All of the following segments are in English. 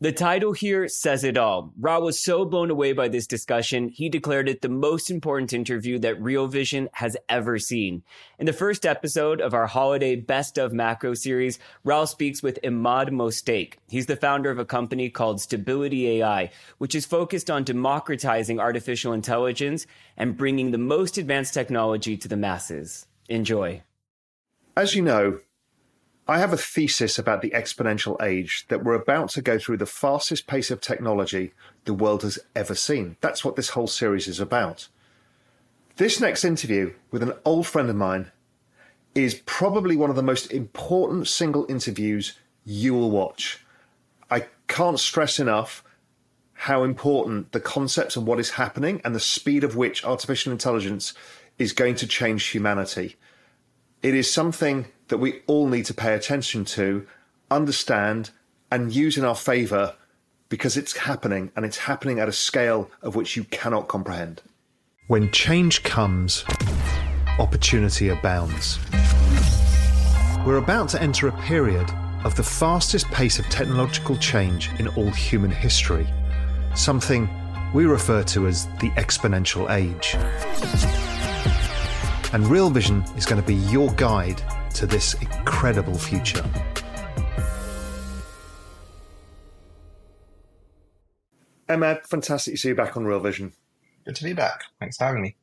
The title here says it all. Ra was so blown away by this discussion, he declared it the most important interview that Real Vision has ever seen. In the first episode of our holiday Best of Macro series, Raoul speaks with Emad Mostaque. He's the founder of a company called Stability AI, which is focused on democratizing artificial intelligence and bringing the most advanced technology to the masses. Enjoy. As you know, I have a thesis about the exponential age that we're about to go through the fastest pace of technology the world has ever seen. That's what this whole series is about. This next interview with an old friend of mine is probably one of the most important single interviews you will watch. I can't stress enough how important the concepts and what is happening and the speed of which artificial intelligence is going to change humanity. It is something that we all need to pay attention to, understand, and use in our favour because it's happening and it's happening at a scale of which you cannot comprehend. When change comes, opportunity abounds. We're about to enter a period of the fastest pace of technological change in all human history, something we refer to as the exponential age. And Real Vision is going to be your guide to this incredible future. Emad, fantastic to see you back on Real Vision. Good to be back. Thanks for having me.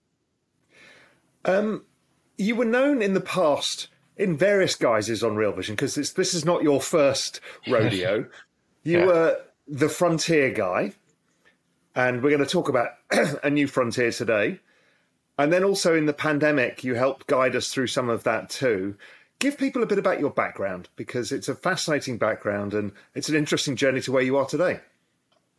Um, you were known in the past in various guises on Real Vision because this is not your first rodeo. you yeah. were the frontier guy, and we're going to talk about a new frontier today. And then also in the pandemic, you helped guide us through some of that too. Give people a bit about your background because it's a fascinating background and it's an interesting journey to where you are today.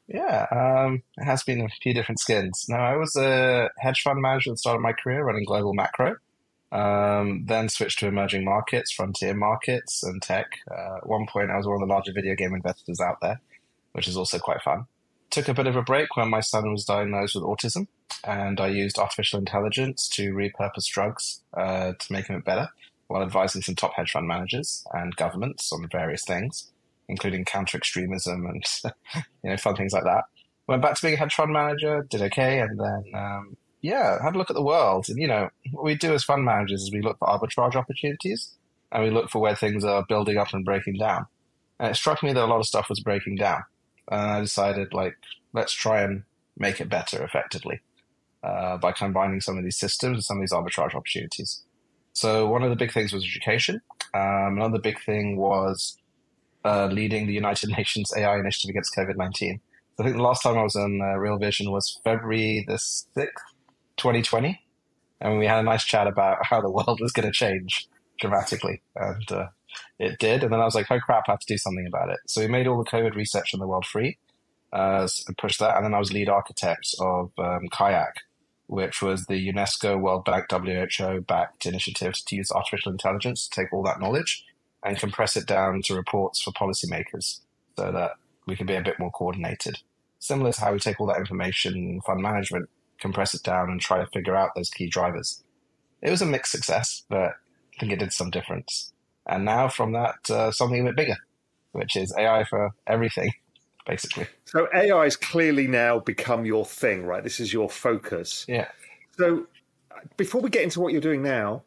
Yeah, um, it has been a few different skins. Now, I was a hedge fund manager at the start of my career running global macro. Um, then switched to emerging markets, frontier markets, and tech. Uh, at one point, I was one of the larger video game investors out there, which is also quite fun. Took a bit of a break when my son was diagnosed with autism, and I used artificial intelligence to repurpose drugs uh, to make him better while advising some top hedge fund managers and governments on various things, including counter extremism and you know fun things like that. Went back to being a hedge fund manager, did okay, and then um, yeah, had a look at the world. And you know, what we do as fund managers is we look for arbitrage opportunities and we look for where things are building up and breaking down. And it struck me that a lot of stuff was breaking down. And I decided, like, let's try and make it better effectively uh, by combining some of these systems and some of these arbitrage opportunities. So one of the big things was education. Um, another big thing was uh, leading the United Nations AI initiative against COVID nineteen. I think the last time I was on uh, Real Vision was February the sixth, twenty twenty, and we had a nice chat about how the world was going to change dramatically, and uh, it did. And then I was like, "Oh crap, I have to do something about it." So we made all the COVID research in the world free, uh, and pushed that. And then I was lead architect of um, CAIAC, which was the UNESCO, World Bank, WHO backed initiatives to use artificial intelligence to take all that knowledge and compress it down to reports for policymakers so that we can be a bit more coordinated. Similar to how we take all that information in fund management, compress it down and try to figure out those key drivers. It was a mixed success, but I think it did some difference. And now from that, uh, something a bit bigger, which is AI for everything basically. So AI has clearly now become your thing, right? This is your focus. Yeah. So before we get into what you're doing now,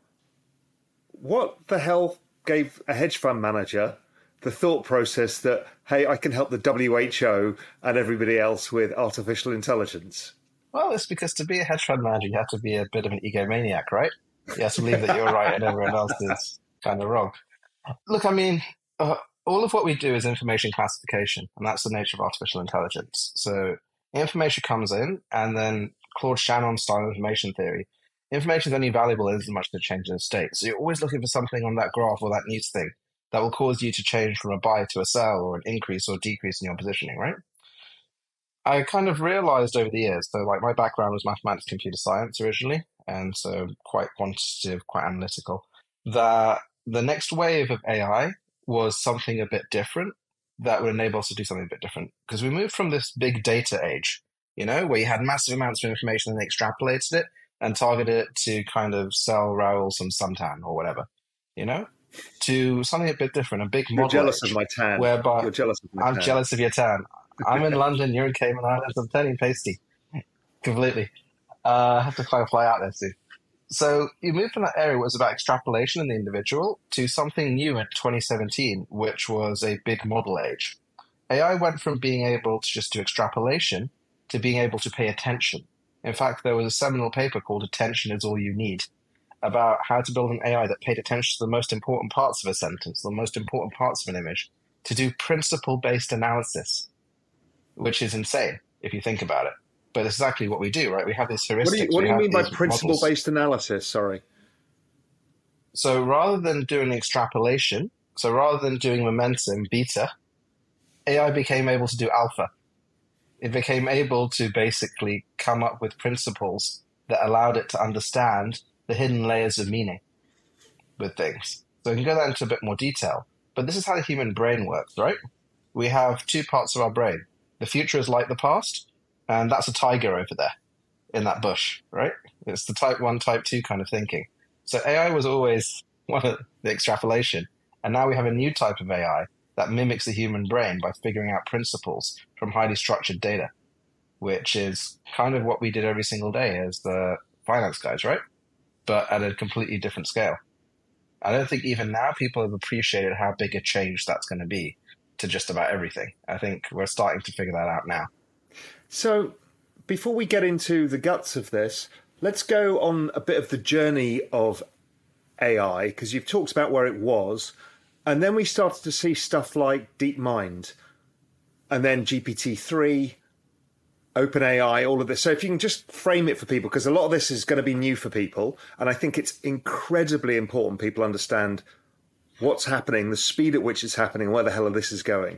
what the hell gave a hedge fund manager the thought process that hey, I can help the WHO and everybody else with artificial intelligence? Well, it's because to be a hedge fund manager, you have to be a bit of an egomaniac, right? You have to believe that you're right and everyone else is kind of wrong. Look, I mean, uh, all of what we do is information classification, and that's the nature of artificial intelligence. So information comes in, and then Claude Shannon style information theory. Information is only valuable as much as it changes state. So you're always looking for something on that graph or that news thing that will cause you to change from a buy to a sell or an increase or decrease in your positioning, right? I kind of realized over the years, so like my background was mathematics, computer science originally, and so quite quantitative, quite analytical, that the next wave of AI was something a bit different that would enable us to do something a bit different. Because we moved from this big data age, you know, where you had massive amounts of information and extrapolated it and targeted it to kind of sell Raoul some suntan or whatever, you know, to something a bit different, a big You're model. jealous age, of my tan. Whereby You're jealous of my I'm tan. jealous of your tan. I'm in London, you're in Cayman Islands, I'm turning pasty. Completely. Uh, I have to fly, fly out there soon. So you moved from that area was about extrapolation in the individual to something new in 2017, which was a big model age. AI went from being able to just do extrapolation to being able to pay attention. In fact, there was a seminal paper called Attention is All You Need about how to build an AI that paid attention to the most important parts of a sentence, the most important parts of an image, to do principle based analysis, which is insane if you think about it. But it's exactly what we do, right? We have this heuristics. What do you, what do you mean by principle models. based analysis? Sorry. So rather than doing extrapolation, so rather than doing momentum beta, AI became able to do alpha. It became able to basically come up with principles that allowed it to understand the hidden layers of meaning with things. So I can go that into a bit more detail. But this is how the human brain works, right? We have two parts of our brain. The future is like the past, and that's a tiger over there in that bush, right? It's the type one, type two kind of thinking. So AI was always one of the extrapolation. And now we have a new type of AI that mimics the human brain by figuring out principles from highly structured data, which is kind of what we did every single day as the finance guys, right? But at a completely different scale. I don't think even now people have appreciated how big a change that's going to be to just about everything. I think we're starting to figure that out now. So, before we get into the guts of this, let's go on a bit of the journey of AI because you've talked about where it was, and then we started to see stuff like DeepMind, and then GPT three, OpenAI, all of this. So, if you can just frame it for people, because a lot of this is going to be new for people, and I think it's incredibly important people understand what's happening, the speed at which it's happening, where the hell this is going.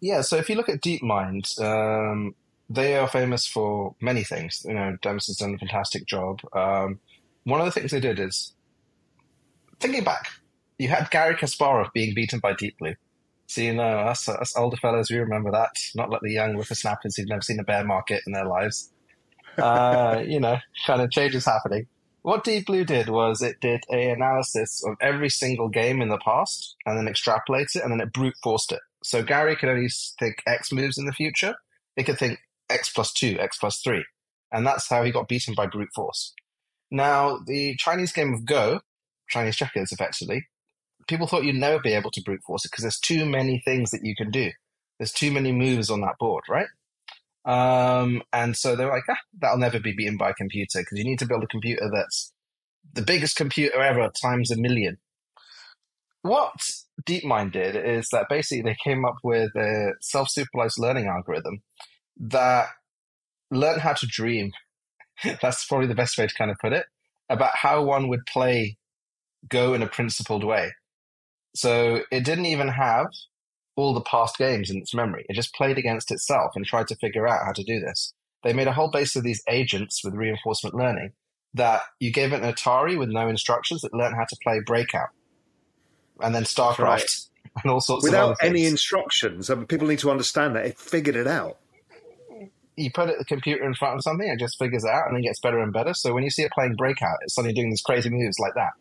Yeah, so if you look at DeepMind, um, they are famous for many things. You know, Demis has done a fantastic job. Um, one of the things they did is thinking back, you had Garry Kasparov being beaten by Deep Blue. So you know, us, us older fellows, we remember that. Not like the young whippersnappers who've never seen a bear market in their lives. Uh, you know, kind of changes happening. What Deep Blue did was it did a analysis of every single game in the past and then extrapolated it and then it brute forced it. So Garry could only think X moves in the future. It could think X plus two, X plus three. And that's how he got beaten by brute force. Now, the Chinese game of Go, Chinese checkers effectively, people thought you'd never be able to brute force it because there's too many things that you can do. There's too many moves on that board, right? Um, and so they're like, ah, that'll never be beaten by a computer because you need to build a computer that's the biggest computer ever times a million. What DeepMind did is that basically they came up with a self supervised learning algorithm that learned how to dream. That's probably the best way to kind of put it about how one would play Go in a principled way. So it didn't even have all the past games in its memory. It just played against itself and tried to figure out how to do this. They made a whole base of these agents with reinforcement learning that you gave it an Atari with no instructions that learned how to play Breakout and then StarCraft right. and all sorts of Without any instructions, I mean, people need to understand that it figured it out. You put it, the computer in front of something, it just figures it out and then gets better and better. So when you see it playing Breakout, it's suddenly doing these crazy moves like that.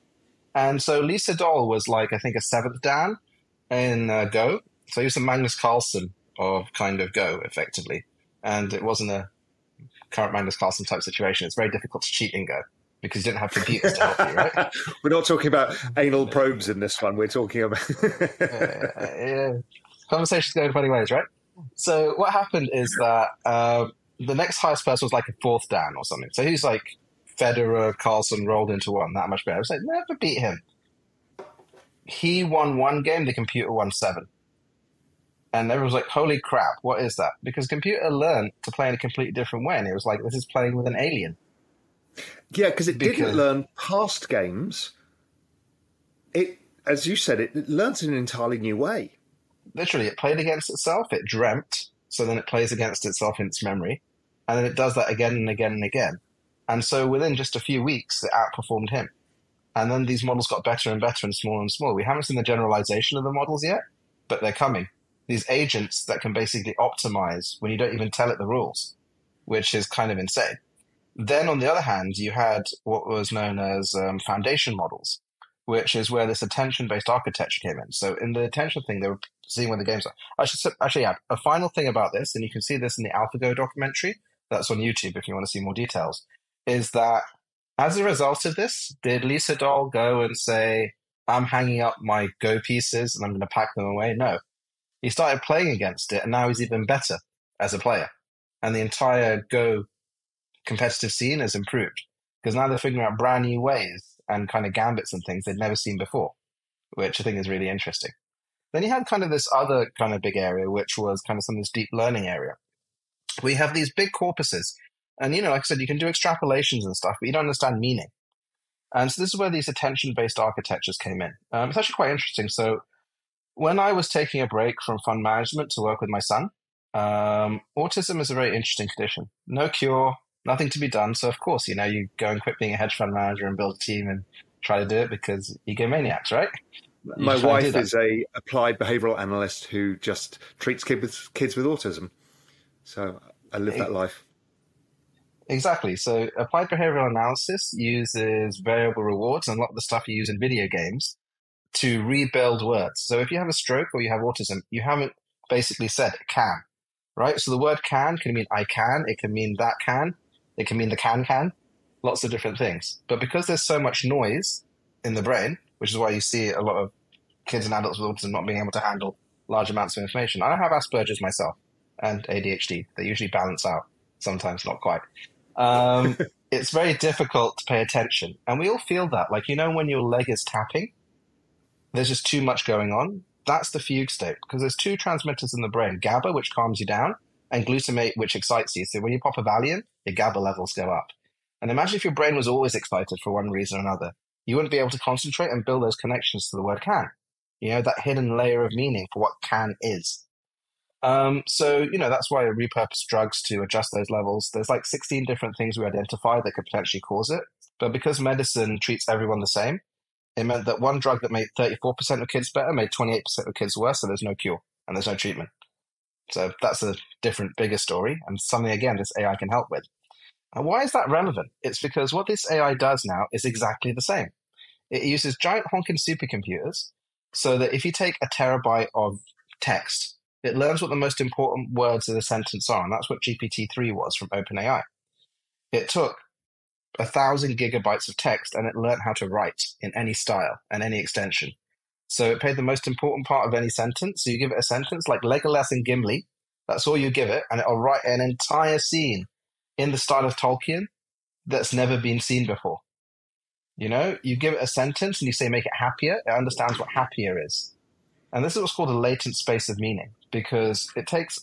And so Lee Sedol was like, I think, a seventh Dan in uh, Go. So he was a Magnus Carlsen of kind of Go, effectively. And it wasn't a current Magnus Carlsen type situation. It's very difficult to cheat in Go because you didn't have computers to help you, right? We're not talking about anal probes in this one. We're talking about. uh, yeah. Conversations going funny ways, right? So what happened is that uh, the next highest person was like a fourth Dan or something. So he's like Federer, Carlsen rolled into one, that much better. I was like, never beat him. He won one game, the computer won seven. And everyone was like, holy crap, what is that? Because computer learned to play in a completely different way. And it was like, this is playing with an alien. yeah, because it Because- didn't learn past games. It as you said, it, it learns in an entirely new way. Literally, it played against itself. It dreamt, so then it plays against itself in its memory, and then it does that again and again and again. And so within just a few weeks, it outperformed him. And then these models got better and better and smaller and smaller. We haven't seen the generalization of the models yet, but they're coming. These agents that can basically optimize when you don't even tell it the rules, which is kind of insane. Then on the other hand, you had what was known as um, foundation models, which is where this attention-based architecture came in. So in the attention thing, they were seeing where the games are. I should actually add a final thing about this, and you can see this in the AlphaGo documentary. That's on YouTube if you want to see more details. Is that as a result of this, did Lee Sedol go and say, I'm hanging up my Go pieces and I'm going to pack them away? No. He started playing against it and now he's even better as a player. And the entire Go competitive scene has improved because now they're figuring out brand new ways and kind of gambits and things they'd never seen before, which I think is really interesting. Then you had kind of this other kind of big area, which was kind of some of this deep learning area. We have these big corpuses and, you know, like I said, you can do extrapolations and stuff, but you don't understand meaning. And so this is where these attention based architectures came in. Um, it's actually quite interesting. So when I was taking a break from fund management to work with my son, um, autism is a very interesting condition. No cure, nothing to be done. So of course, you know, you go and quit being a hedge fund manager and build a team and try to do it because egomaniacs, right? You my wife is a applied behavioral analyst who just treats kids with, kids with autism. So I live that life. Exactly. So applied behavioral analysis uses variable rewards and a lot of the stuff you use in video games to rebuild words. So if you have a stroke or you have autism, you haven't basically said can, right? So the word can can mean I can, it can mean that can, it can mean the can can, lots of different things. But because there's so much noise in the brain, which is why you see a lot of kids and adults with autism not being able to handle large amounts of information. I have Asperger's myself and ADHD. They usually balance out, sometimes not quite. Um, it's very difficult to pay attention. And we all feel that. Like, you know, when your leg is tapping, there's just too much going on. That's the fugue state because there's two transmitters in the brain GABA, which calms you down, and glutamate, which excites you. So when you pop a Valium, your GABA levels go up. And imagine if your brain was always excited for one reason or another. You wouldn't be able to concentrate and build those connections to the word can. You know, that hidden layer of meaning for what can is. Um, so, you know, that's why I repurpose drugs to adjust those levels. There's like 16 different things we identify that could potentially cause it. But because medicine treats everyone the same, it meant that one drug that made 34% of kids better made 28% of kids worse, so there's no cure and there's no treatment. So that's a different, bigger story and something, again, this AI can help with. And why is that relevant? It's because what this AI does now is exactly the same. It uses giant honking supercomputers so that if you take a terabyte of text it learns what the most important words of the sentence are, and that's what GPT-3 was from OpenAI. It took a thousand gigabytes of text and it learned how to write in any style and any extension. So it paid the most important part of any sentence. So you give it a sentence like Legolas and Gimli. That's all you give it, and it'll write an entire scene in the style of Tolkien that's never been seen before. You know, you give it a sentence and you say make it happier, it understands what happier is. And this is what's called a latent space of meaning because it takes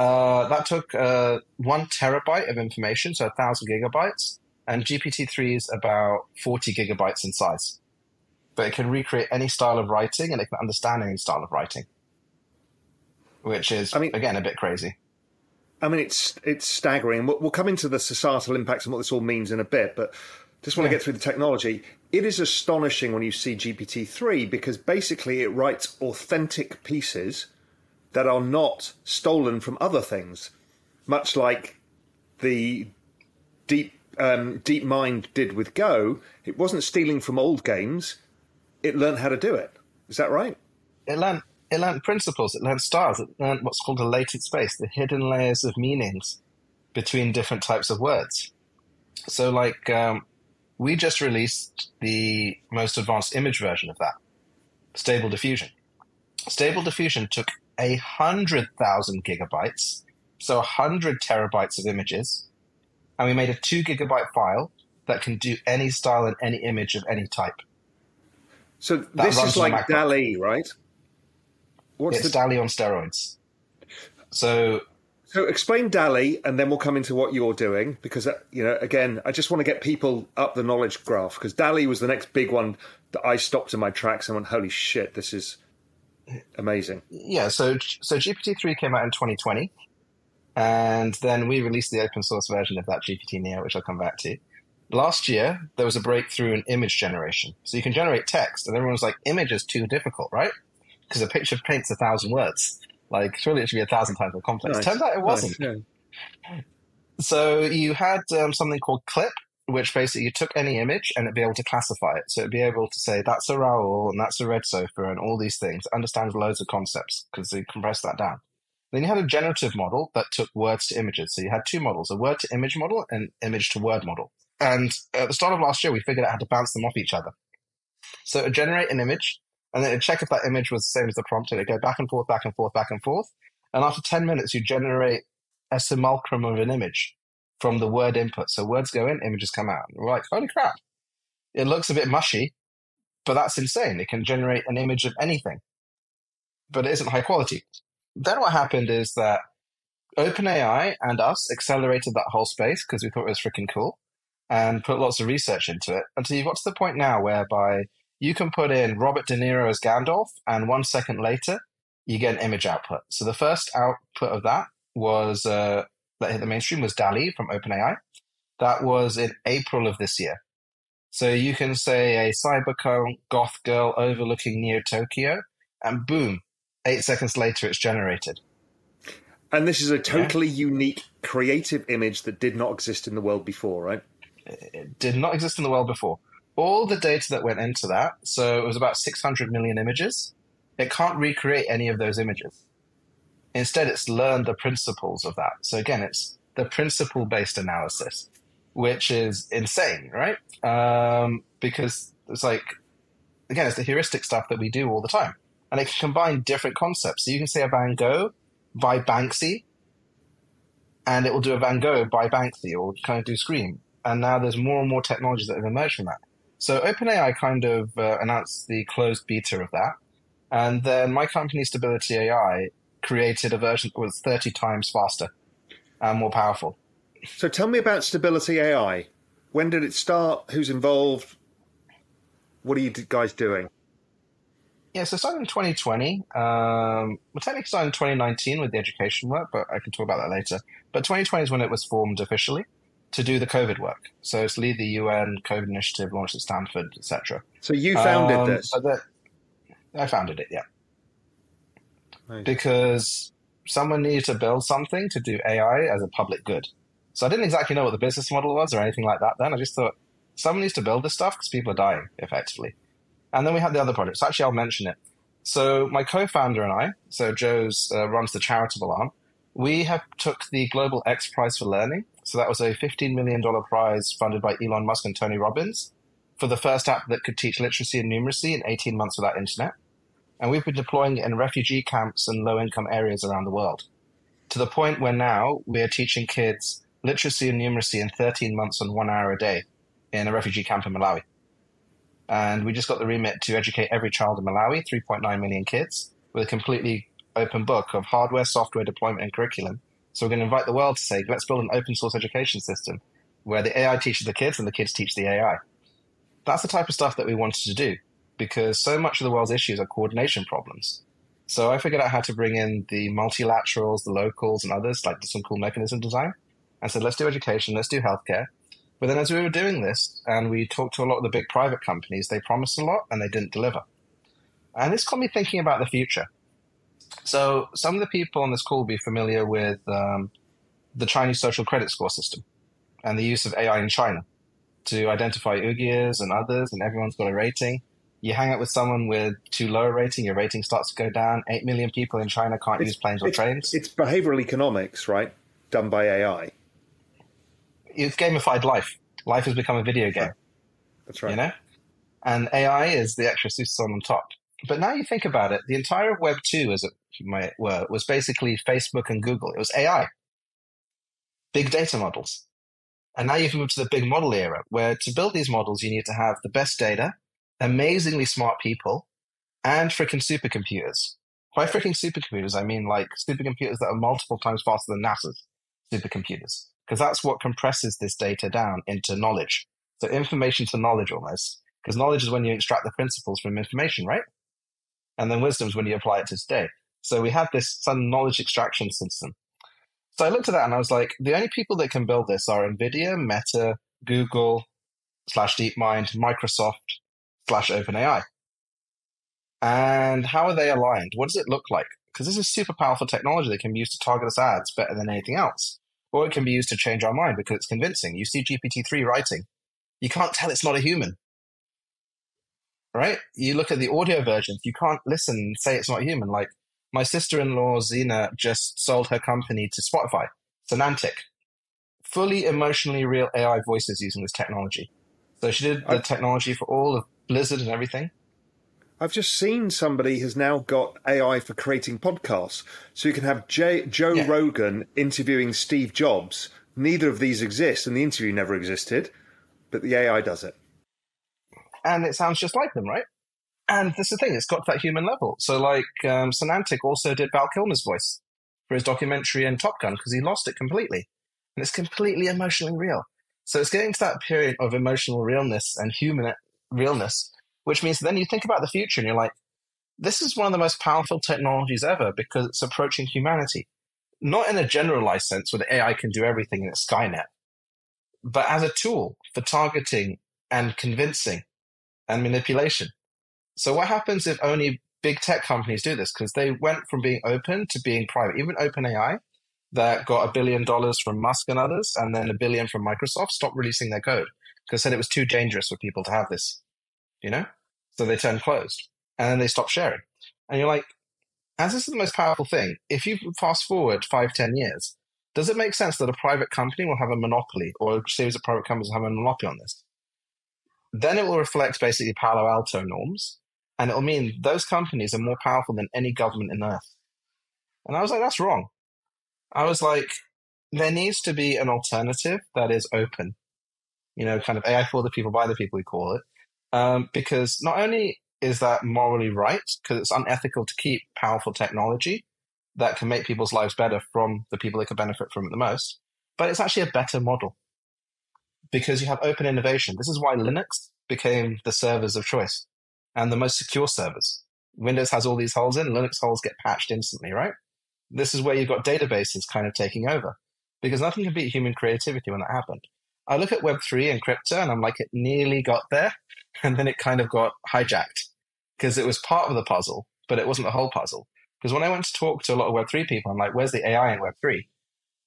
uh, that took uh, one terabyte of information, so a thousand gigabytes, and GPT-3 is about 40 gigabytes in size. But it can recreate any style of writing and it can understand any style of writing, which is, I mean, again, a bit crazy. I mean, it's it's staggering. We'll, we'll come into the societal impacts and what this all means in a bit, but just want yeah. to get through the technology. It is astonishing when you see GPT-3 because basically it writes authentic pieces – that are not stolen from other things, much like the deep um, DeepMind did with Go. It wasn't stealing from old games; it learned how to do it. Is that right? It learned it learned principles. It learned styles. It learned what's called a latent space, the hidden layers of meanings between different types of words. So, like, um, we just released the most advanced image version of that, Stable Diffusion. Stable Diffusion took a hundred thousand gigabytes, so a hundred terabytes of images, and we made a two gigabyte file that can do any style and any image of any type. So that this is like DALL-E, right? What's it's the... DALL-E on steroids. So so explain DALL-E, and then we'll come into what you're doing because uh, you know again, I just want to get people up the knowledge graph because DALL-E was the next big one that I stopped in my tracks and went, "Holy shit, this is amazing." Yeah, so so GPT three came out in 2020, and then we released the open source version of that GPT Neo, which I'll come back to. Last year, there was a breakthrough in image generation. So you can generate text, and everyone was like, image is too difficult, right? Because a picture paints a thousand words. Like, surely it should be a thousand times more complex. Nice. Turns out it wasn't. Nice, yeah. So you had um, something called Clip, which basically you took any image and it'd be able to classify it. So it'd be able to say, that's a Raoul and that's a red sofa and all these things, understands loads of concepts because they compress that down. Then you had a generative model that took words to images. So you had two models, a word to image model and image to word model. And at the start of last year, we figured out how to bounce them off each other. So it generate an image, and then it check if that image was the same as the prompt, and it go back and forth, back and forth, back and forth. And after 10 minutes, you generate a simulacrum of an image from the word input. So words go in, images come out. we're like, holy crap. It looks a bit mushy, but that's insane. It can generate an image of anything, but it isn't high quality. Then what happened is that OpenAI and us accelerated that whole space because we thought it was freaking cool and put lots of research into it until you've got to the point now whereby you can put in Robert De Niro as Gandalf, and one second later, you get an image output. So the first output of that was uh, that hit the mainstream was DALL-E from OpenAI. That was in April of this year. So you can say a cyberpunk goth girl overlooking Neo Tokyo, and boom, eight seconds later, it's generated. And this is a totally yeah. unique creative image that did not exist in the world before, right? it did not exist in the world before. All the data that went into that, so it was about 600 million images, it can't recreate any of those images. Instead, it's learned the principles of that. So again, it's the principle based analysis, which is insane, right? Um, because it's like, again, it's the heuristic stuff that we do all the time. And it can combine different concepts. So you can say a Van Gogh by Banksy, and it will do a Van Gogh by Banksy, or kind of do Scream and now there's more and more technologies that have emerged from that. So OpenAI kind of uh, announced the closed beta of that, and then my company Stability AI created a version that was 30 times faster and more powerful. So tell me about Stability AI. When did it start? Who's involved? What are you guys doing? Yeah, so it started in 2020. Um, well, technically started in 2019 with the education work, but I can talk about that later. But 2020 is when it was formed officially to do the COVID work. So it's lead the UN COVID initiative launched at Stanford, etc. So you founded um, this? I founded it, yeah. Nice. Because someone needed to build something to do AI as a public good. So I didn't exactly know what the business model was or anything like that then. I just thought someone needs to build this stuff because people are dying, effectively. And then we had the other projects. Actually, I'll mention it. So my co-founder and I, so Joe's uh, runs the charitable arm. We have took the Global X Prize for Learning, so that was a $15 million prize funded by Elon Musk and Tony Robbins for the first app that could teach literacy and numeracy in 18 months without internet. And we've been deploying it in refugee camps and low income areas around the world to the point where now we are teaching kids literacy and numeracy in 13 months and one hour a day in a refugee camp in Malawi. And we just got the remit to educate every child in Malawi, 3.9 million kids, with a completely open book of hardware, software deployment, and curriculum so we're going to invite the world to say, let's build an open source education system where the AI teaches the kids and the kids teach the AI. That's the type of stuff that we wanted to do because so much of the world's issues are coordination problems. So I figured out how to bring in the multilaterals, the locals, and others, like some cool mechanism design, and said, let's do education, let's do healthcare. But then as we were doing this, and we talked to a lot of the big private companies, they promised a lot and they didn't deliver. And this got me thinking about the future. So some of the people on this call will be familiar with um, the Chinese social credit score system and the use of AI in China to identify Uyghurs and others, and everyone's got a rating. You hang out with someone with too low a rating, your rating starts to go down. Eight million people in China can't it's, use planes or trains. It's behavioral economics, right? Done by AI. It's gamified life. Life has become a video game. That's right. You know? And AI is the extra sauce on top. But now you think about it, the entire Web 2, as it might were, was basically Facebook and Google. It was AI, big data models. And now you've moved to the big model era, where to build these models, you need to have the best data, amazingly smart people, and freaking supercomputers. By freaking supercomputers, I mean like supercomputers that are multiple times faster than NASA's supercomputers, because that's what compresses this data down into knowledge. So information to knowledge almost. Because knowledge is when you extract the principles from information, right? And then wisdom is when you apply it to today. So we have this some knowledge extraction system. So I looked at that and I was like, the only people that can build this are NVIDIA, Meta, Google, slash DeepMind, Microsoft, slash OpenAI. And how are they aligned? What does it look like? Because this is super powerful technology that can be used to target us ads better than anything else. Or it can be used to change our mind because it's convincing. You see GPT-3 writing. You can't tell it's not a human. Right? You look at the audio versions, you can't listen and say it's not human. Like my sister-in-law, Zeena, just sold her company to Spotify, Sonantic. Fully emotionally real AI voices using this technology. So she did the I, technology for all of Blizzard and everything. I've just seen somebody has now got AI for creating podcasts. So you can have J- Joe yeah. Rogan interviewing Steve Jobs. Neither of these exist, and the interview never existed, but the AI does it. And it sounds just like them, right? And this is the thing, it's got that human level. So, like, um, Sonantic also did Val Kilmer's voice for his documentary in Top Gun because he lost it completely. And it's completely emotionally real. So, it's getting to that period of emotional realness and human realness which means then you think about the future and you're like, this is one of the most powerful technologies ever because it's approaching humanity. Not in a generalized sense where the AI can do everything in it's Skynet, but as a tool for targeting and convincing and manipulation. So what happens if only big tech companies do this? Because they went from being open to being private. Even OpenAI, that got a billion dollars from Musk and others, and then a billion from Microsoft, stopped releasing their code because said it was too dangerous for people to have this you know? So they turned closed and then they stopped sharing. And you're like, as this is the most powerful thing, if you fast forward five, ten years, does it make sense that a private company will have a monopoly or a series of private companies will have a monopoly on this? Then it will reflect basically Palo Alto norms, and it'll mean those companies are more powerful than any government in Earth. And I was like, that's wrong. I was like, there needs to be an alternative that is open. You know, kind of AI for the people, by the people, we call it, um, because not only is that morally right, because it's unethical to keep powerful technology that can make people's lives better from the people that could benefit from it the most, but it's actually a better model because you have open innovation. This is why Linux became the servers of choice and the most secure servers. Windows has all these holes in, Linux holes get patched instantly, right? This is where you've got databases kind of taking over because nothing can beat human creativity when that happened. I look at Web3 and crypto and I'm like, it nearly got there. And then it kind of got hijacked because it was part of the puzzle, but it wasn't the whole puzzle. Because when I went to talk to a lot of Web3 people, I'm like, where's the AI in Web3?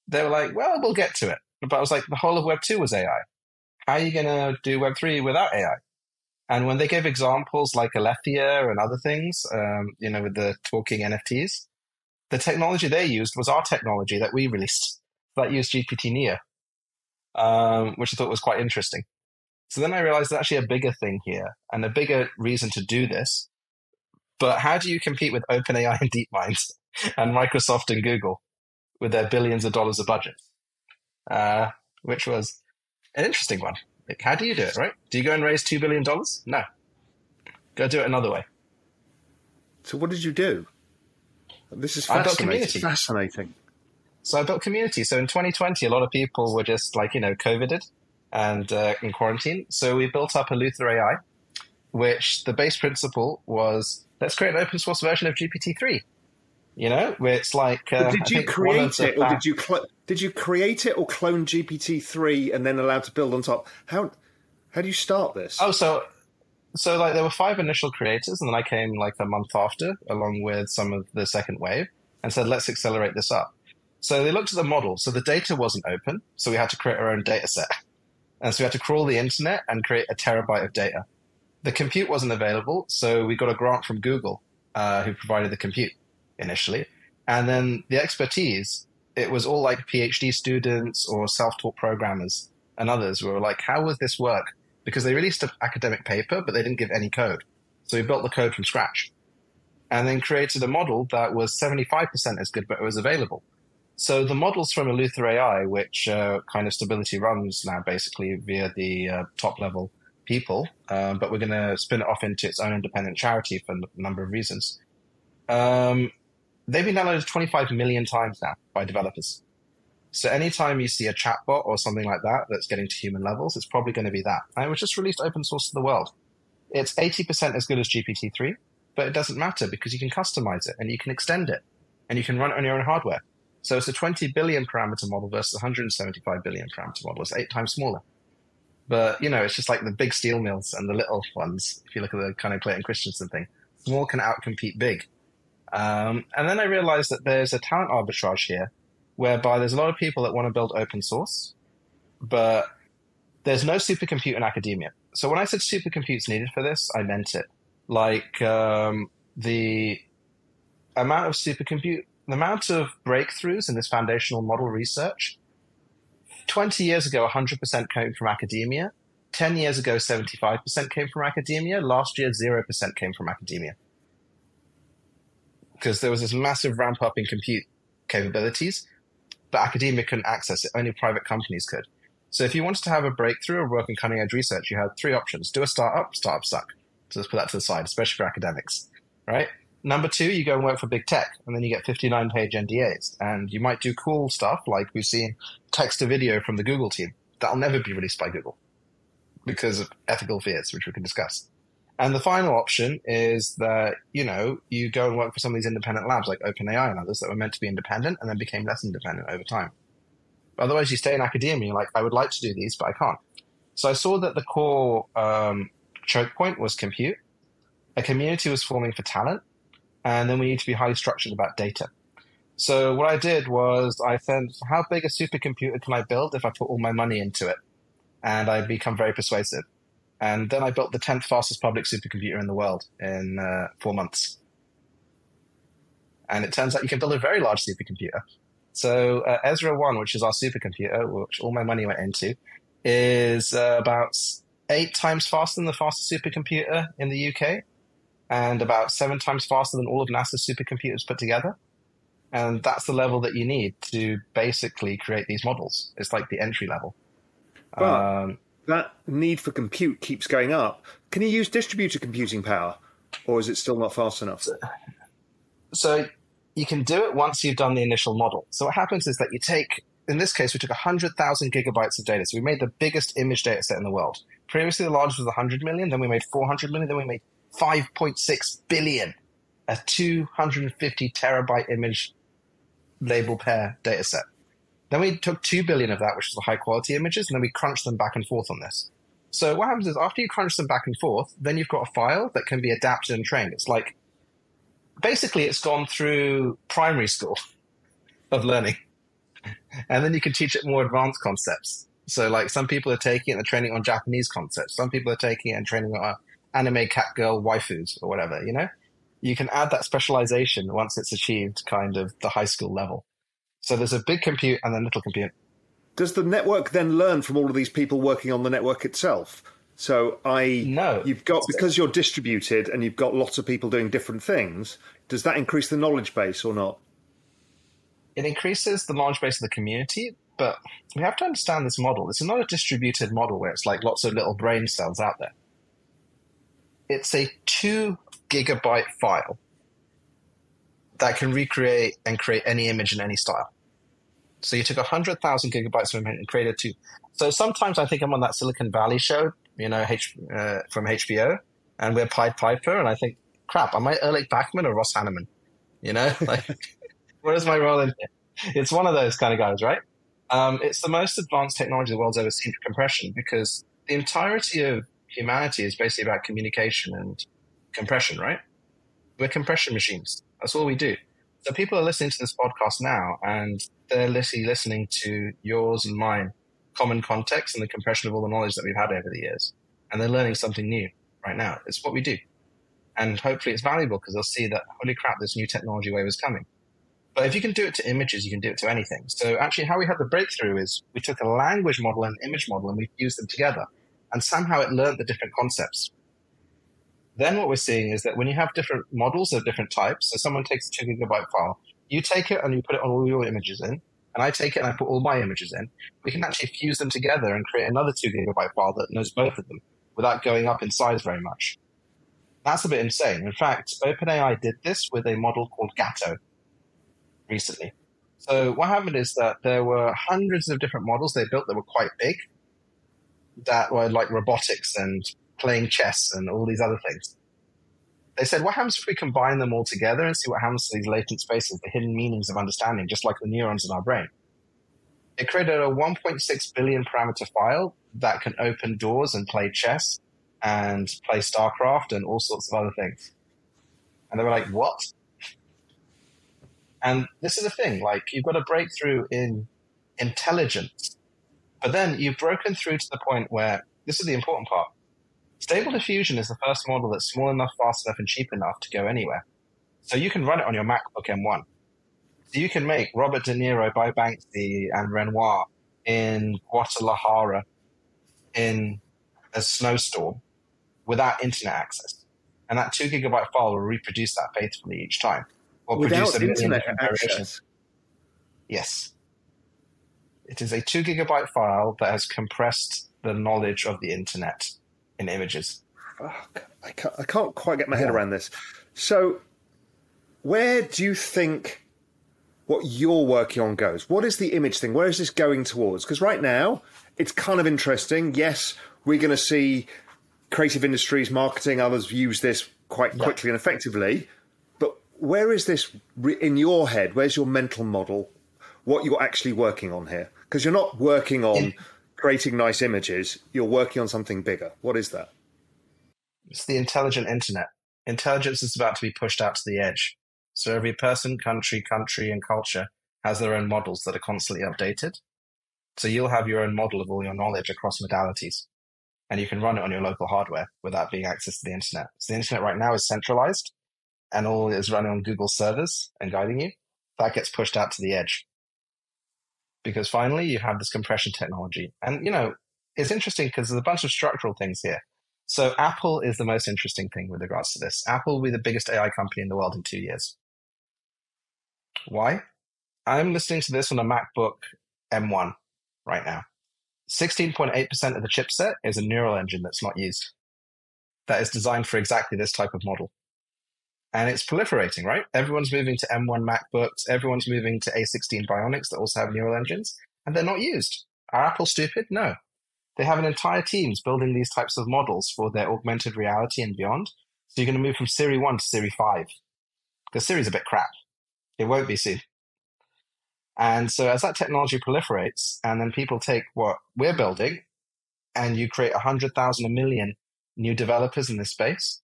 They were like, well, we'll get to it. But I was like, the whole of Web2 was AI. How are you going to do Web3 without AI? And when they gave examples like Alethea and other things, um, you know, with the talking NFTs, the technology they used was our technology that we released that used GPT Neo um, which I thought was quite interesting. So then I realized there's actually a bigger thing here and a bigger reason to do this. But how do you compete with OpenAI and DeepMind and Microsoft and Google with their billions of dollars of budget? Uh, which was an interesting one. Like, how do you do it, right? Do you go and raise $2 billion? No. Go do it another way. So what did you do? This is fascinating. Fascinating. So I built community. So in 2020, a lot of people were just like, you know, COVIDed and uh, in quarantine. So we built up Eleuther AI, which the base principle was let's create an open source version of GPT-3. You know, where it's like. Uh, did you create it, or did you cl- did you create it or clone GPT-3 and then allowed to build on top? How how do you start this? Oh, so so like there were five initial creators, and then I came like a month after, along with some of the second wave, and said let's accelerate this up. So they looked at the model. So the data wasn't open. So we had to create our own data set. And so we had to crawl the internet and create a terabyte of data. The compute wasn't available. So we got a grant from Google, uh, who provided the compute initially. And then the expertise, it was all like PhD students or self-taught programmers and others were like, how would this work? Because they released an academic paper, but they didn't give any code. So we built the code from scratch and then created a model that was 75% as good, but it was available. So the models from Eleuther AI, which uh, kind of stability runs now basically via the uh, top level people, um, but we're going to spin it off into its own independent charity for a number of reasons. Um, they've been downloaded 25 million times now by developers. So anytime you see a chatbot or something like that that's getting to human levels, it's probably going to be that. And it was just released open source to the world. It's 80% as good as GPT-3, but it doesn't matter because you can customize it and you can extend it and you can run it on your own hardware. So it's a 20 billion parameter model versus 175 billion parameter model. It's eight times smaller. But, you know, it's just like the big steel mills and the little ones. If you look at the kind of Clayton Christensen thing, small can outcompete big. Um, and then I realized that there's a talent arbitrage here whereby there's a lot of people that want to build open source, but there's no supercomputer in academia. So when I said supercomputes needed for this, I meant it. Like um, the amount of supercompute, the amount of breakthroughs in this foundational model research. 20 years ago, 100% came from academia. 10 years ago, 75% came from academia. Last year, 0% came from academia. Because there was this massive ramp up in compute capabilities, but academia couldn't access it. Only private companies could. So if you wanted to have a breakthrough or work in cutting edge research, you had three options. Do a startup, startup suck. So let's put that to the side, especially for academics, right? Number two, you go and work for big tech, and then you get 59 page NDAs. And you might do cool stuff like we've seen text to video from the Google team. That'll never be released by Google because of ethical fears, which we can discuss. And the final option is that, you know, you go and work for some of these independent labs like OpenAI and others that were meant to be independent and then became less independent over time. Otherwise, you stay in academia, you're like, I would like to do these, but I can't. So I saw that the core um, choke point was compute. A community was forming for talent, and then we need to be highly structured about data. So what I did was I said, how big a supercomputer can I build if I put all my money into it? And I become very persuasive. And then I built the 10th fastest public supercomputer in the world in uh, four months. And it turns out you can build a very large supercomputer. So uh, Ezra 1, which is our supercomputer, which all my money went into, is uh, about eight times faster than the fastest supercomputer in the UK and about seven times faster than all of NASA's supercomputers put together. And that's the level that you need to basically create these models. It's like the entry level. But um, that need for compute keeps going up. Can you use distributed computing power, or is it still not fast enough? So you can do it once you've done the initial model. So what happens is that you take, in this case, we took 100,000 gigabytes of data. So we made the biggest image data set in the world. Previously, the largest was 100 million. Then we made 400 million. Then we made 5.6 billion, a 250 terabyte image label pair data set. Then we took 2 billion of that, which was the high quality images, and then we crunched them back and forth on this. So what happens is after you crunch them back and forth, then you've got a file that can be adapted and trained. It's like basically it's gone through primary school of learning. And then you can teach it more advanced concepts. So like some people are taking it and training on Japanese concepts. Some people are taking it and training on anime cat girl waifus or whatever, you know? You can add that specialization once it's achieved kind of the high school level. So there's a big compute and then little compute. Does the network then learn from all of these people working on the network itself? So I no, you've got because you're distributed and you've got lots of people doing different things. Does that increase the knowledge base or not? It increases the knowledge base of the community, but we have to understand this model. This is not a distributed model where it's like lots of little brain cells out there. It's a two gigabyte file that can recreate and create any image in any style. So you took 100,000 gigabytes of image and created two. So sometimes I think I'm on that Silicon Valley show you know, H, uh, from HBO, and we're Pied Piper, and I think, crap, am I Erlich Bachman or Russ Hanneman? You know, like, where's my role in here? It's one of those kind of guys, right? Um, it's the most advanced technology the world's ever seen for compression because the entirety of humanity is basically about communication and compression, right? We're compression machines. That's all we do. So people are listening to this podcast now and they're literally listening to yours and mine common context and the compression of all the knowledge that we've had over the years. And they're learning something new right now. It's what we do. And hopefully it's valuable because they'll see that, holy crap, this new technology wave is coming. But if you can do it to images, you can do it to anything. So actually how we had the breakthrough is we took a language model and an image model and we fused them together. And somehow it learned the different concepts. Then what we're seeing is that when you have different models of different types, so someone takes a two gigabyte file, you take it and you put it on all your images in, and I take it and I put all my images in, we can actually fuse them together and create another two gigabyte file that knows both of them without going up in size very much. That's a bit insane. In fact, OpenAI did this with a model called Gato recently. So what happened is that there were hundreds of different models they built that were quite big, that were like robotics and playing chess and all these other things. They said, what happens if we combine them all together and see what happens to these latent spaces, the hidden meanings of understanding, just like the neurons in our brain? It created a 1.6 billion parameter file that can open doors and play chess and play StarCraft and all sorts of other things. And they were like, what? And this is the thing, like you've got a breakthrough in intelligence, but then you've broken through to the point where this is the important part. Stable diffusion is the first model that's small enough, fast enough, and cheap enough to go anywhere. So you can run it on your MacBook M1. So you can make Robert De Niro by Banksy and Renoir in Guadalajara in a snowstorm without internet access. And that two gigabyte file will reproduce that faithfully each time. Or without internet access? Yes. It is a two gigabyte file that has compressed the knowledge of the internet in images. Fuck. I can't, I can't quite get my head yeah. around this. So, where do you think what you're working on goes? What is the image thing? Where is this going towards? Because right now, it's kind of interesting. Yes, we're going to see creative industries, marketing, others use this quite quickly yeah. and effectively. But where is this in your head? Where's your mental model? What you're actually working on here? Because you're not working on creating nice images. You're working on something bigger. What is that? It's the intelligent internet. Intelligence is about to be pushed out to the edge. So every person, country, country, and culture has their own models that are constantly updated. So you'll have your own model of all your knowledge across modalities and you can run it on your local hardware without being access to the internet. So the internet right now is centralized and all is running on Google servers and guiding you. That gets pushed out to the edge. Because finally you have this compression technology. And, you know, it's interesting because there's a bunch of structural things here. So Apple is the most interesting thing with regards to this. Apple will be the biggest AI company in the world in two years. Why? I'm listening to this on a MacBook M1 right now. 16.8% of the chipset is a neural engine that's not used. That is designed for exactly this type of model. And it's proliferating, right? Everyone's moving to M1 MacBooks. Everyone's moving to A16 Bionics that also have neural engines, and they're not used. Are Apple stupid? No. They have an entire teams building these types of models for their augmented reality and beyond. So you're going to move from Siri 1 to Siri 5. Because Siri's a bit crap. It won't be soon. And so as that technology proliferates, and then people take what we're building, and you create a hundred thousand, a million new developers in this space,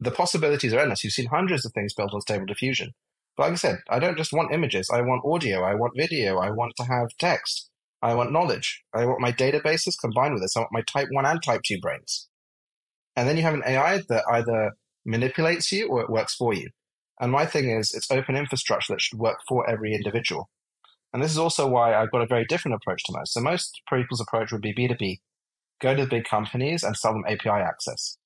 the possibilities are endless. You've seen hundreds of things built on Stable Diffusion. But like I said, I don't just want images. I want audio. I want video. I want to have text. I want knowledge. I want my databases combined with this. I want my type 1 and type 2 brains. And then you have an AI that either manipulates you or it works for you. And my thing is, it's open infrastructure that should work for every individual. And this is also why I've got a very different approach to most. So most people's approach would be B2B, go to the big companies and sell them API access.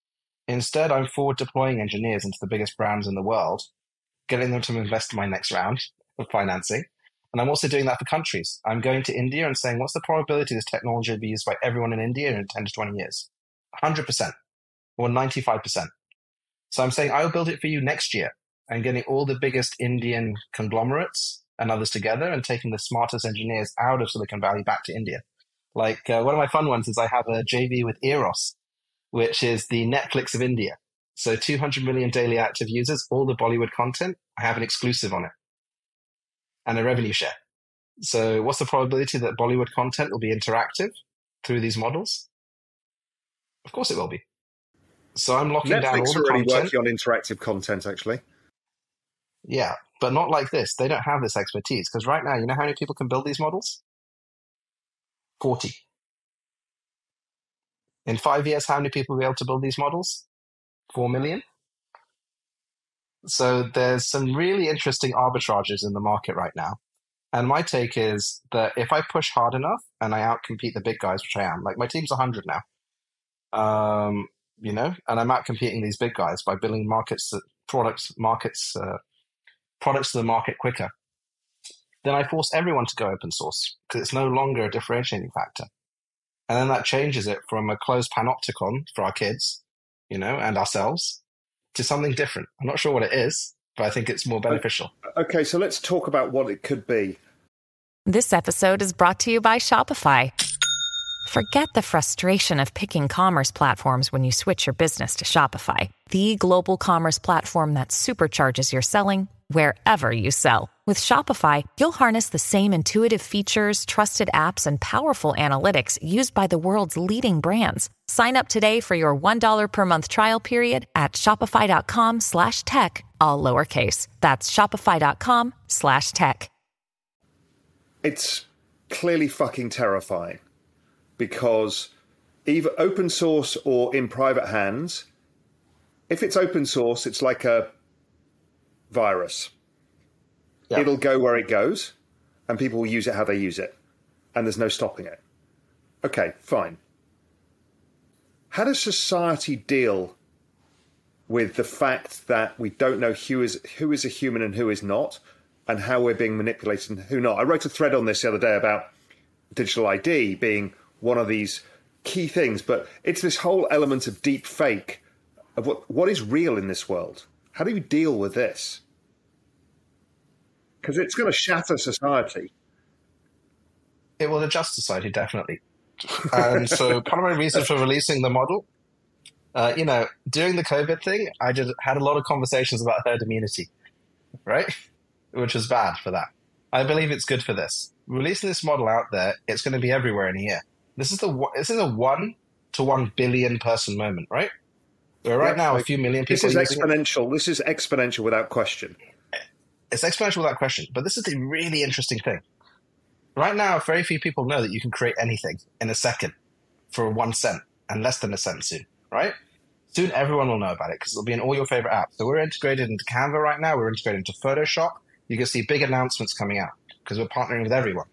Instead, I'm forward deploying engineers into the biggest brands in the world, getting them to invest in my next round of financing. And I'm also doing that for countries. I'm going to India and saying, what's the probability this technology will be used by everyone in India in 10 to 20 years? 100% or 95%. So I'm saying, I'll build it for you next year and getting all the biggest Indian conglomerates and others together and taking the smartest engineers out of Silicon Valley back to India. Like uh, one of my fun ones is I have a JV with Eros, which is the Netflix of India. So 200 million daily active users, all the Bollywood content, I have an exclusive on it and a revenue share. So what's the probability that Bollywood content will be interactive through these models? Of course it will be. So I'm locking Netflix down all the already content. working on interactive content, actually. Yeah, but not like this. They don't have this expertise because right now, you know how many people can build these models? 40. In five years, how many people will be able to build these models? 4 million. So there's some really interesting arbitrages in the market right now. And my take is that if I push hard enough and I outcompete the big guys, which I am, like my team's 100 now, um, you know, and I'm outcompeting these big guys by building markets, that, products, markets, uh, products to the market quicker, then I force everyone to go open source because it's no longer a differentiating factor. And then that changes it from a closed panopticon for our kids, you know, and ourselves to something different. I'm not sure what it is, but I think it's more beneficial. Okay, so let's talk about what it could be. This episode is brought to you by Shopify. Forget the frustration of picking commerce platforms when you switch your business to Shopify, the global commerce platform that supercharges your selling wherever you sell. With Shopify, you'll harness the same intuitive features, trusted apps, and powerful analytics used by the world's leading brands. Sign up today for your $1 per month trial period at shopify.com slash tech, all lowercase. That's shopify.com slash tech. It's clearly fucking terrifying because either open source or in private hands, if it's open source, it's like a virus. Yeah. It'll go where it goes, and people will use it how they use it, and there's no stopping it. Okay, fine. How does society deal with the fact that we don't know who is who is a human and who is not, and how we're being manipulated and who not? I wrote a thread on this the other day about digital ID being one of these key things, but it's this whole element of deep fake of what what is real in this world. How do you deal with this? Because it's going to shatter society. It will adjust society, definitely. And so part of my reason for releasing the model, uh, you know, during the COVID thing, I just had a lot of conversations about herd immunity, right? Which was bad for that. I believe it's good for this. Releasing this model out there, it's going to be everywhere in a year. This is the this is a one to one billion person moment, right? Where right Yeah, now, like, a few million people. This is using it. exponential. This is exponential without question. It's exponential without question. But this is the really interesting thing. Right now, very few people know that you can create anything in a second for one cent and less than a cent soon, right? Soon everyone will know about it because it'll be in all your favorite apps. So we're integrated into Canva right now. We're integrated into Photoshop. You can see big announcements coming out because we're partnering with everyone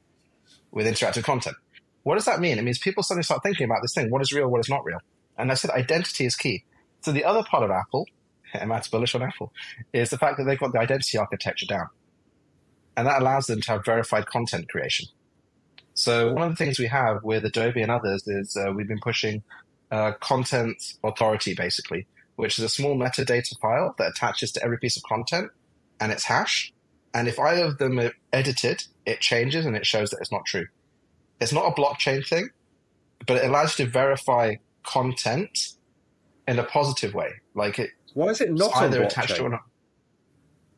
with interactive content. What does that mean? It means people suddenly start thinking about this thing. What is real? What is not real? And I said identity is key. So the other part of Apple, and Matt's bullish on Apple, is the fact that they've got the identity architecture down. And that allows them to have verified content creation. So one of the things we have with Adobe and others is uh, we've been pushing uh, content authority, basically, which is a small metadata file that attaches to every piece of content and its hash. And if either of them are edited, it changes and it shows that it's not true. It's not a blockchain thing, but it allows you to verify content in a positive way. Like it, Why is it it's not on either attached to or not.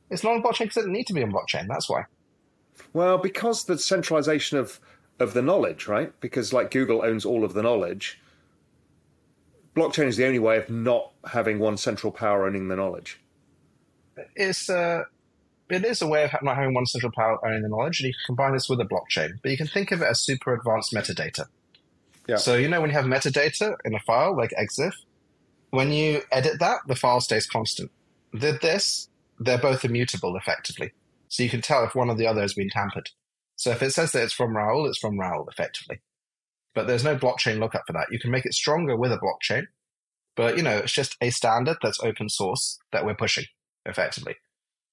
It's not on blockchain because it doesn't need to be on blockchain. That's why. Well, because the centralization of of the knowledge, right? Because like Google owns all of the knowledge. Blockchain is the only way of not having one central power owning the knowledge. It's uh, it is a way of not having one central power owning the knowledge, and you can combine this with a blockchain. But you can think of it as super advanced metadata. Yeah. So you know when you have metadata in a file like EXIF, when you edit that, the file stays constant. With this, they're both immutable effectively. So you can tell if one or the other has been tampered. So if it says that it's from Raoul, it's from Raoul effectively. But there's no blockchain lookup for that. You can make it stronger with a blockchain, but you know, it's just a standard that's open source that we're pushing effectively.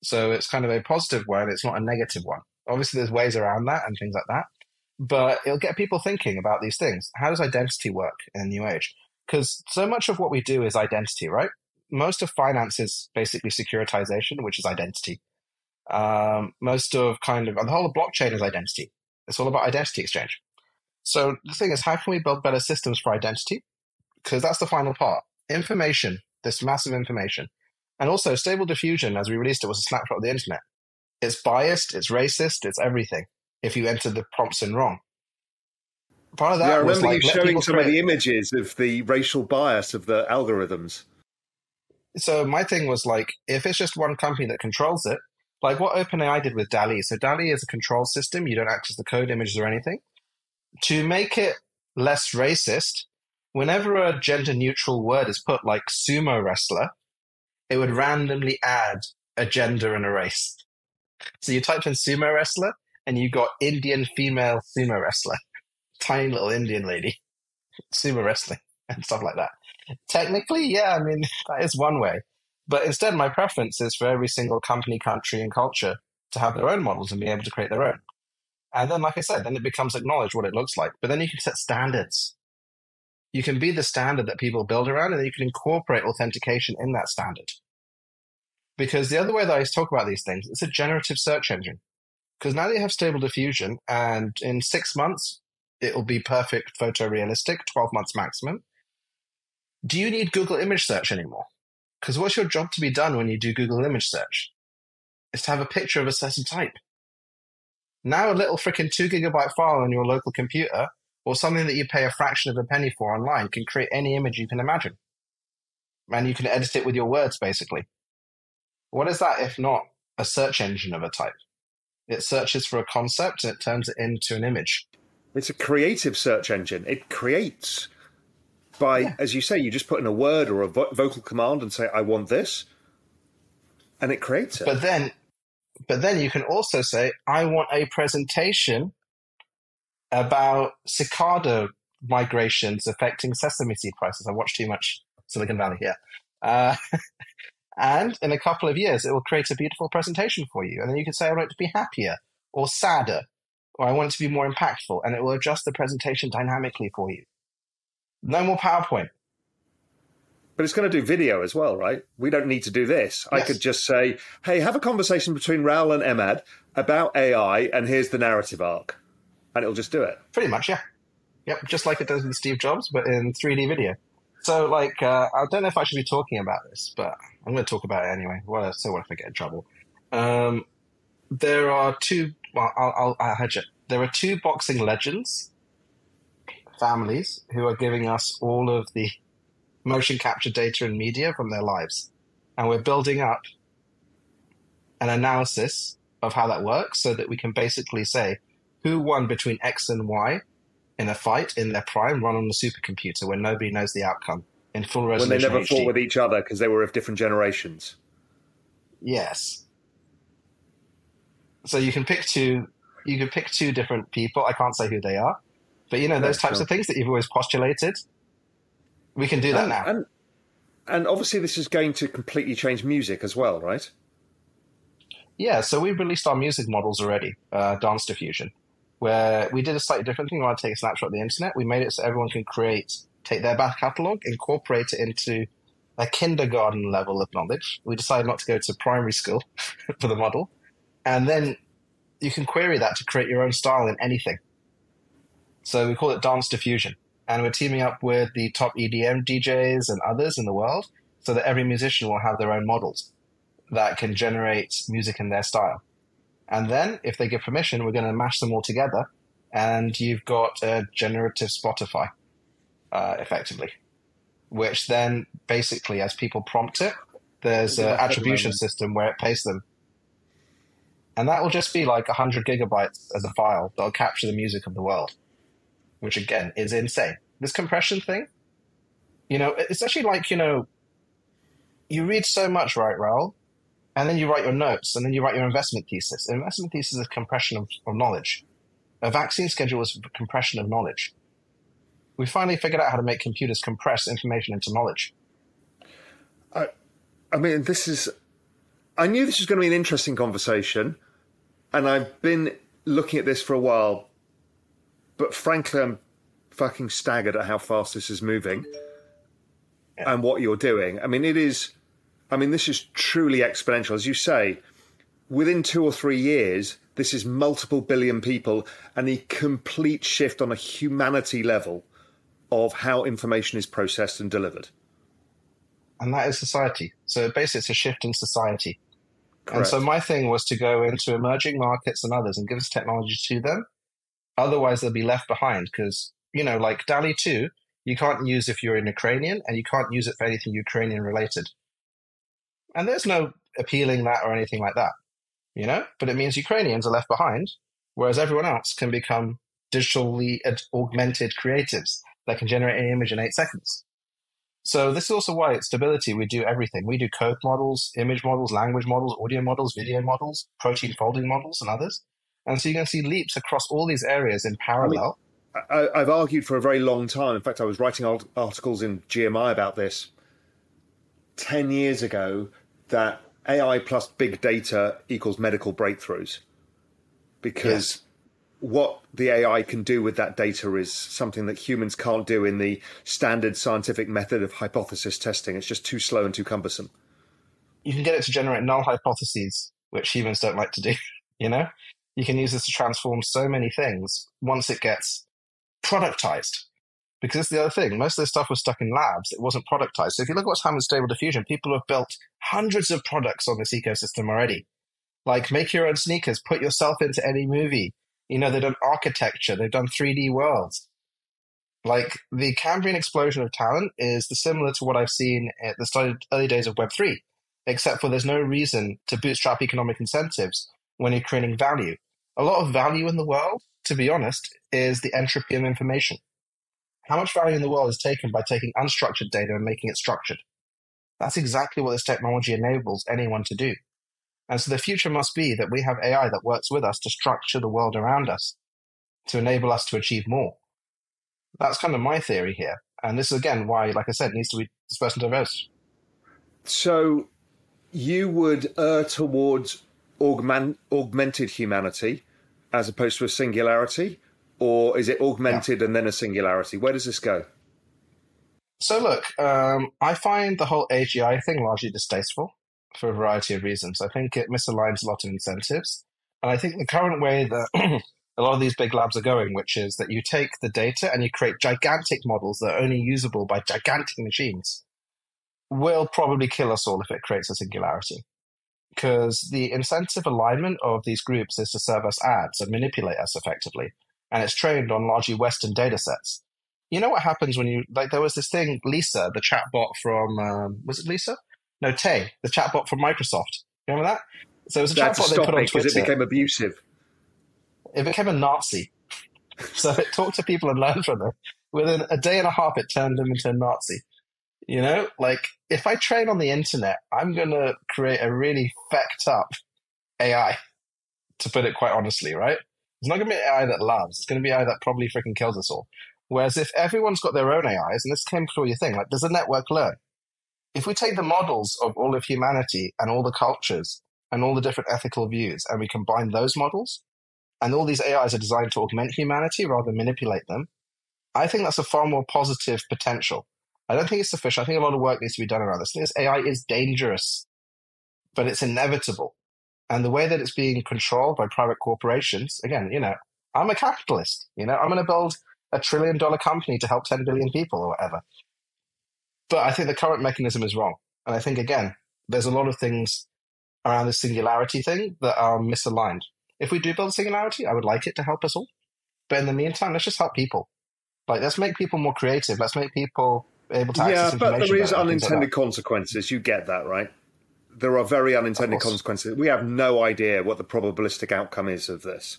So it's kind of a positive one. It's not a negative one. Obviously, there's ways around that and things like that, but it'll get people thinking about these things. How does identity work in a new age? Because so much of what we do is identity, right? Most of finance is basically securitization, which is identity. Um, most of kind of the whole of blockchain is identity. It's all about identity exchange. So the thing is, how can we build better systems for identity? Because that's the final part. Information, this massive information, and also stable diffusion, as we released it, was a snapshot of the internet. It's biased, it's racist, it's everything. If you enter the prompts in wrong, part of that yeah, I remember like you showing some of the images of the racial bias of the algorithms. so my thing was like, if it's just one company that controls it, like what OpenAI did with DALL-E. So DALL-E is a control system. You don't access the code, images, or anything. To make it less racist, whenever a gender neutral word is put, like sumo wrestler, it would randomly add a gender and a race. So you typed in sumo wrestler and you got Indian female sumo wrestler, tiny little Indian lady, sumo wrestling and stuff like that. Technically, yeah, I mean, that is one way. But instead, my preference is for every single company, country, and culture to have their own models and be able to create their own. And then, like I said, then it becomes acknowledged what it looks like. But then you can set standards. You can be the standard that people build around, and then you can incorporate authentication in that standard. Because the other way that I talk about these things, it's a generative search engine. Because now that you have stable diffusion, and in six months, it'll be perfect photorealistic, 12 months maximum. Do you need Google image search anymore? Because what's your job to be done when you do Google image search? Is to have a picture of a certain type. Now, a little freaking two gigabyte file on your local computer or something that you pay a fraction of a penny for online can create any image you can imagine. And you can edit it with your words, basically. What is that if not a search engine of a type? It searches for a concept and it turns it into an image. It's a creative search engine. It creates by, yeah. as you say, you just put in a word or a vo- vocal command and say, "I want this," and it creates it. But then, but then you can also say, "I want a presentation about cicada migrations affecting sesame seed prices." I watch too much Silicon Valley here. Uh, and in a couple of years, it will create a beautiful presentation for you. And then you can say, I want it to be happier or sadder, or I want it to be more impactful. And it will adjust the presentation dynamically for you. No more PowerPoint. But it's going to do video as well, right? We don't need to do this. Yes. I could just say, hey, have a conversation between Raoul and Emad about AI, and here's the narrative arc. And it'll just do it. Pretty much, yeah. Yep, just like it does with Steve Jobs, but in 3D video. So, like, uh, I don't know if I should be talking about this, but I'm going to talk about it anyway. Well, so what if I get in trouble? Um, there are two. Well, I'll, I'll, I'll hedge it. There are two boxing legends families who are giving us all of the motion capture data and media from their lives. And we're building up an analysis of how that works so that we can basically say who won between X and Y in a fight in their prime run on the supercomputer when nobody knows the outcome in full resolution. When they never HD. fought with each other because they were of different generations. Yes. So you can pick two. You can pick two different people. I can't say who they are, but you know those types sure. of things that you've always postulated. We can do that and, now. And, and obviously, this is going to completely change music as well, right? Yeah. So we've released our music models already, uh, Dance Diffusion, where we did a slightly different thing. We wanted to take a snapshot of the internet. We made it so everyone can create, take their back catalog, incorporate it into a kindergarten level of knowledge. We decided not to go to primary school for the model. And then you can query that to create your own style in anything. So we call it Dance Diffusion. And we're teaming up with the top EDM DJs and others in the world so that every musician will have their own models that can generate music in their style. And then, if they give permission, we're going to mash them all together, and you've got a generative Spotify, uh, effectively, which then basically, as people prompt it, there's an attribution system where it pays them. And that will just be like 100 gigabytes as a file that'll capture the music of the world, which again is insane. This compression thing, you know, it's actually like, you know, you read so much, right, Raoul? and then you write your notes, and then you write your investment thesis. An investment thesis is compression of, of knowledge. A vaccine schedule is compression of knowledge. We finally figured out how to make computers compress information into knowledge. I, I mean, this is. I knew this was going to be an interesting conversation, and I've been looking at this for a while. But frankly, I'm fucking staggered at how fast this is moving yeah. and what you're doing. I mean, it is I mean, this is truly exponential. As you say, within two or three years, this is multiple billion people and a complete shift on a humanity level of how information is processed and delivered. And that is society. So basically, it's a shift in society. Correct. And so my thing was to go into emerging markets and others and give us technology to them. Otherwise, they'll be left behind because, you know, like DALL-E 2, you can't use if you're in Ukrainian and you can't use it for anything Ukrainian related. And there's no appealing that or anything like that, you know? But it means Ukrainians are left behind, whereas everyone else can become digitally augmented creatives that can generate an image in eight seconds. So this is also why at Stability we do everything. We do code models, image models, language models, audio models, video models, protein folding models, and others. And so you're going to see leaps across all these areas in parallel. I mean, I, have argued for a very long time. In fact, I was writing articles in GMI about this 10 years ago that AI plus big data equals medical breakthroughs because yes. What the AI can do with that data is something that humans can't do in the standard scientific method of hypothesis testing. It's just too slow and too cumbersome. You can get it to generate null hypotheses, which humans don't like to do. You know, you can use this to transform so many things once it gets productized. Because it's the other thing. Most of this stuff was stuck in labs. It wasn't productized. So if you look at what's happened with Stable Diffusion, people have built hundreds of products on this ecosystem already. Like make your own sneakers, put yourself into any movie. You know, they've done architecture, they've done 3D worlds. Like the Cambrian explosion of talent is similar to what I've seen at the early days of Web3, except for there's no reason to bootstrap economic incentives when you're creating value. A lot of value in the world, to be honest, is the entropy of information. How much value in the world is taken by taking unstructured data and making it structured? That's exactly what this technology enables anyone to do. And so the future must be that we have AI that works with us to structure the world around us to enable us to achieve more. That's kind of my theory here. And this is again why, like I said, needs to be dispersed and diverse. So you would err towards augment, augmented humanity as opposed to a singularity? Or is it augmented yeah. and then a singularity? Where does this go? So, look, um, I find the whole AGI thing largely distasteful for a variety of reasons. I think it misaligns a lot of incentives. And I think the current way that a lot of these big labs are going, which is that you take the data and you create gigantic models that are only usable by gigantic machines, will probably kill us all if it creates a singularity. Because the incentive alignment of these groups is to serve us ads and manipulate us effectively. And it's trained on largely Western data sets. You know what happens when you, like, there was this thing, Lisa, the chatbot from, um, was it Lisa? No, Tay, the chatbot from Microsoft. Remember that? So it was a chatbot they put on Twitter. Because it became abusive. It became a Nazi. so it talked to people and learned from them. Within a day and a half, it turned them into a Nazi. You know, like if I train on the internet, I'm going to create a really fecked up AI, to put it quite honestly, right? It's not going to be AI that loves. It's going to be AI that probably freaking kills us all. Whereas if everyone's got their own AIs, and this came through your thing, like does the network learn? If we take the models of all of humanity and all the cultures and all the different ethical views and we combine those models, and all these AIs are designed to augment humanity rather than manipulate them, I think that's a far more positive potential. I don't think it's sufficient. I think a lot of work needs to be done around this. this AI is dangerous, but it's inevitable. And the way that it's being controlled by private corporations, again, you know, I'm a capitalist. You know, I'm going to build a trillion dollar company to help 10 billion people or whatever. But I think the current mechanism is wrong. And I think, again, there's a lot of things around the singularity thing that are misaligned. If we do build singularity, I would like it to help us all. But in the meantime, let's just help people. Like, let's make people more creative. Let's make people able to yeah, but there is unintended like consequences. You get that, right? There are very unintended consequences. We have no idea what the probabilistic outcome is of this.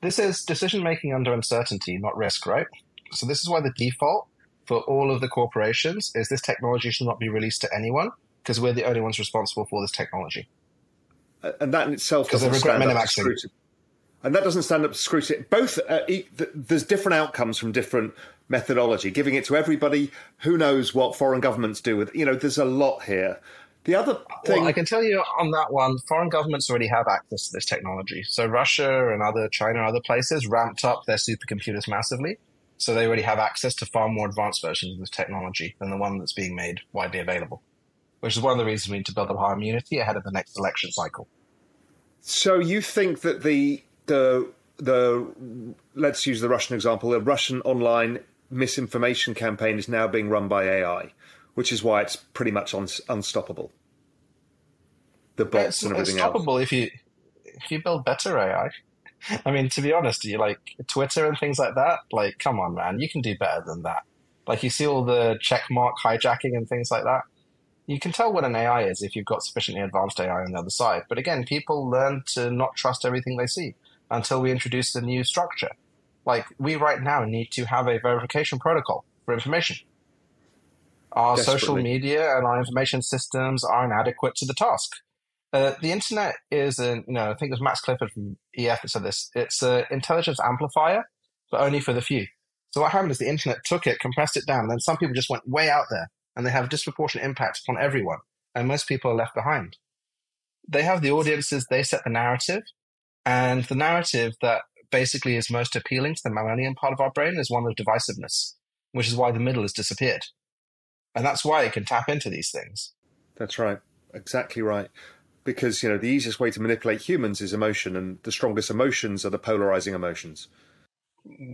This is decision making under uncertainty, not risk, right? So this is why the default for all of the corporations is this technology should not be released to anyone because we're the only ones responsible for this technology. And that in itself doesn't stand up to scrutiny. And that doesn't stand up to scrutiny. Both uh, e- there's different outcomes from different methodology. Giving it to everybody, who knows what foreign governments do with. You know, there's a lot here. The other thing well, I can tell you on that one, foreign governments already have access to this technology. So Russia and other China and other places ramped up their supercomputers massively. So they already have access to far more advanced versions of this technology than the one that's being made widely available, which is one of the reasons we need to build up our immunity ahead of the next election cycle. So you think that the the the let's use the Russian example, the Russian online misinformation campaign is now being run by AI, which is why it's pretty much un- unstoppable. The bots it's, and everything unstoppable else. if you if you build better AI. I mean, to be honest, you like Twitter and things like that. Like, come on, man, you can do better than that. Like, you see all the checkmark hijacking and things like that. You can tell what an AI is if you've got sufficiently advanced AI on the other side. But again, people learn to not trust everything they see until we introduce a new structure. Like, we right now need to have a verification protocol for information. Our social media and our information systems are inadequate to the task. Uh, the internet is an, you know, I think it was Max Clifford from EF that said this. It's an intelligence amplifier, but only for the few. So what happened is the internet took it, compressed it down, and then some people just went way out there, and they have disproportionate impact upon everyone, and most people are left behind. They have the audiences, they set the narrative, and the narrative that basically is most appealing to the mammalian part of our brain is one of divisiveness, which is why the middle has disappeared. And that's why it can tap into these things. That's right. Exactly right because you know the easiest way to manipulate humans is emotion, and the strongest emotions are the polarizing emotions.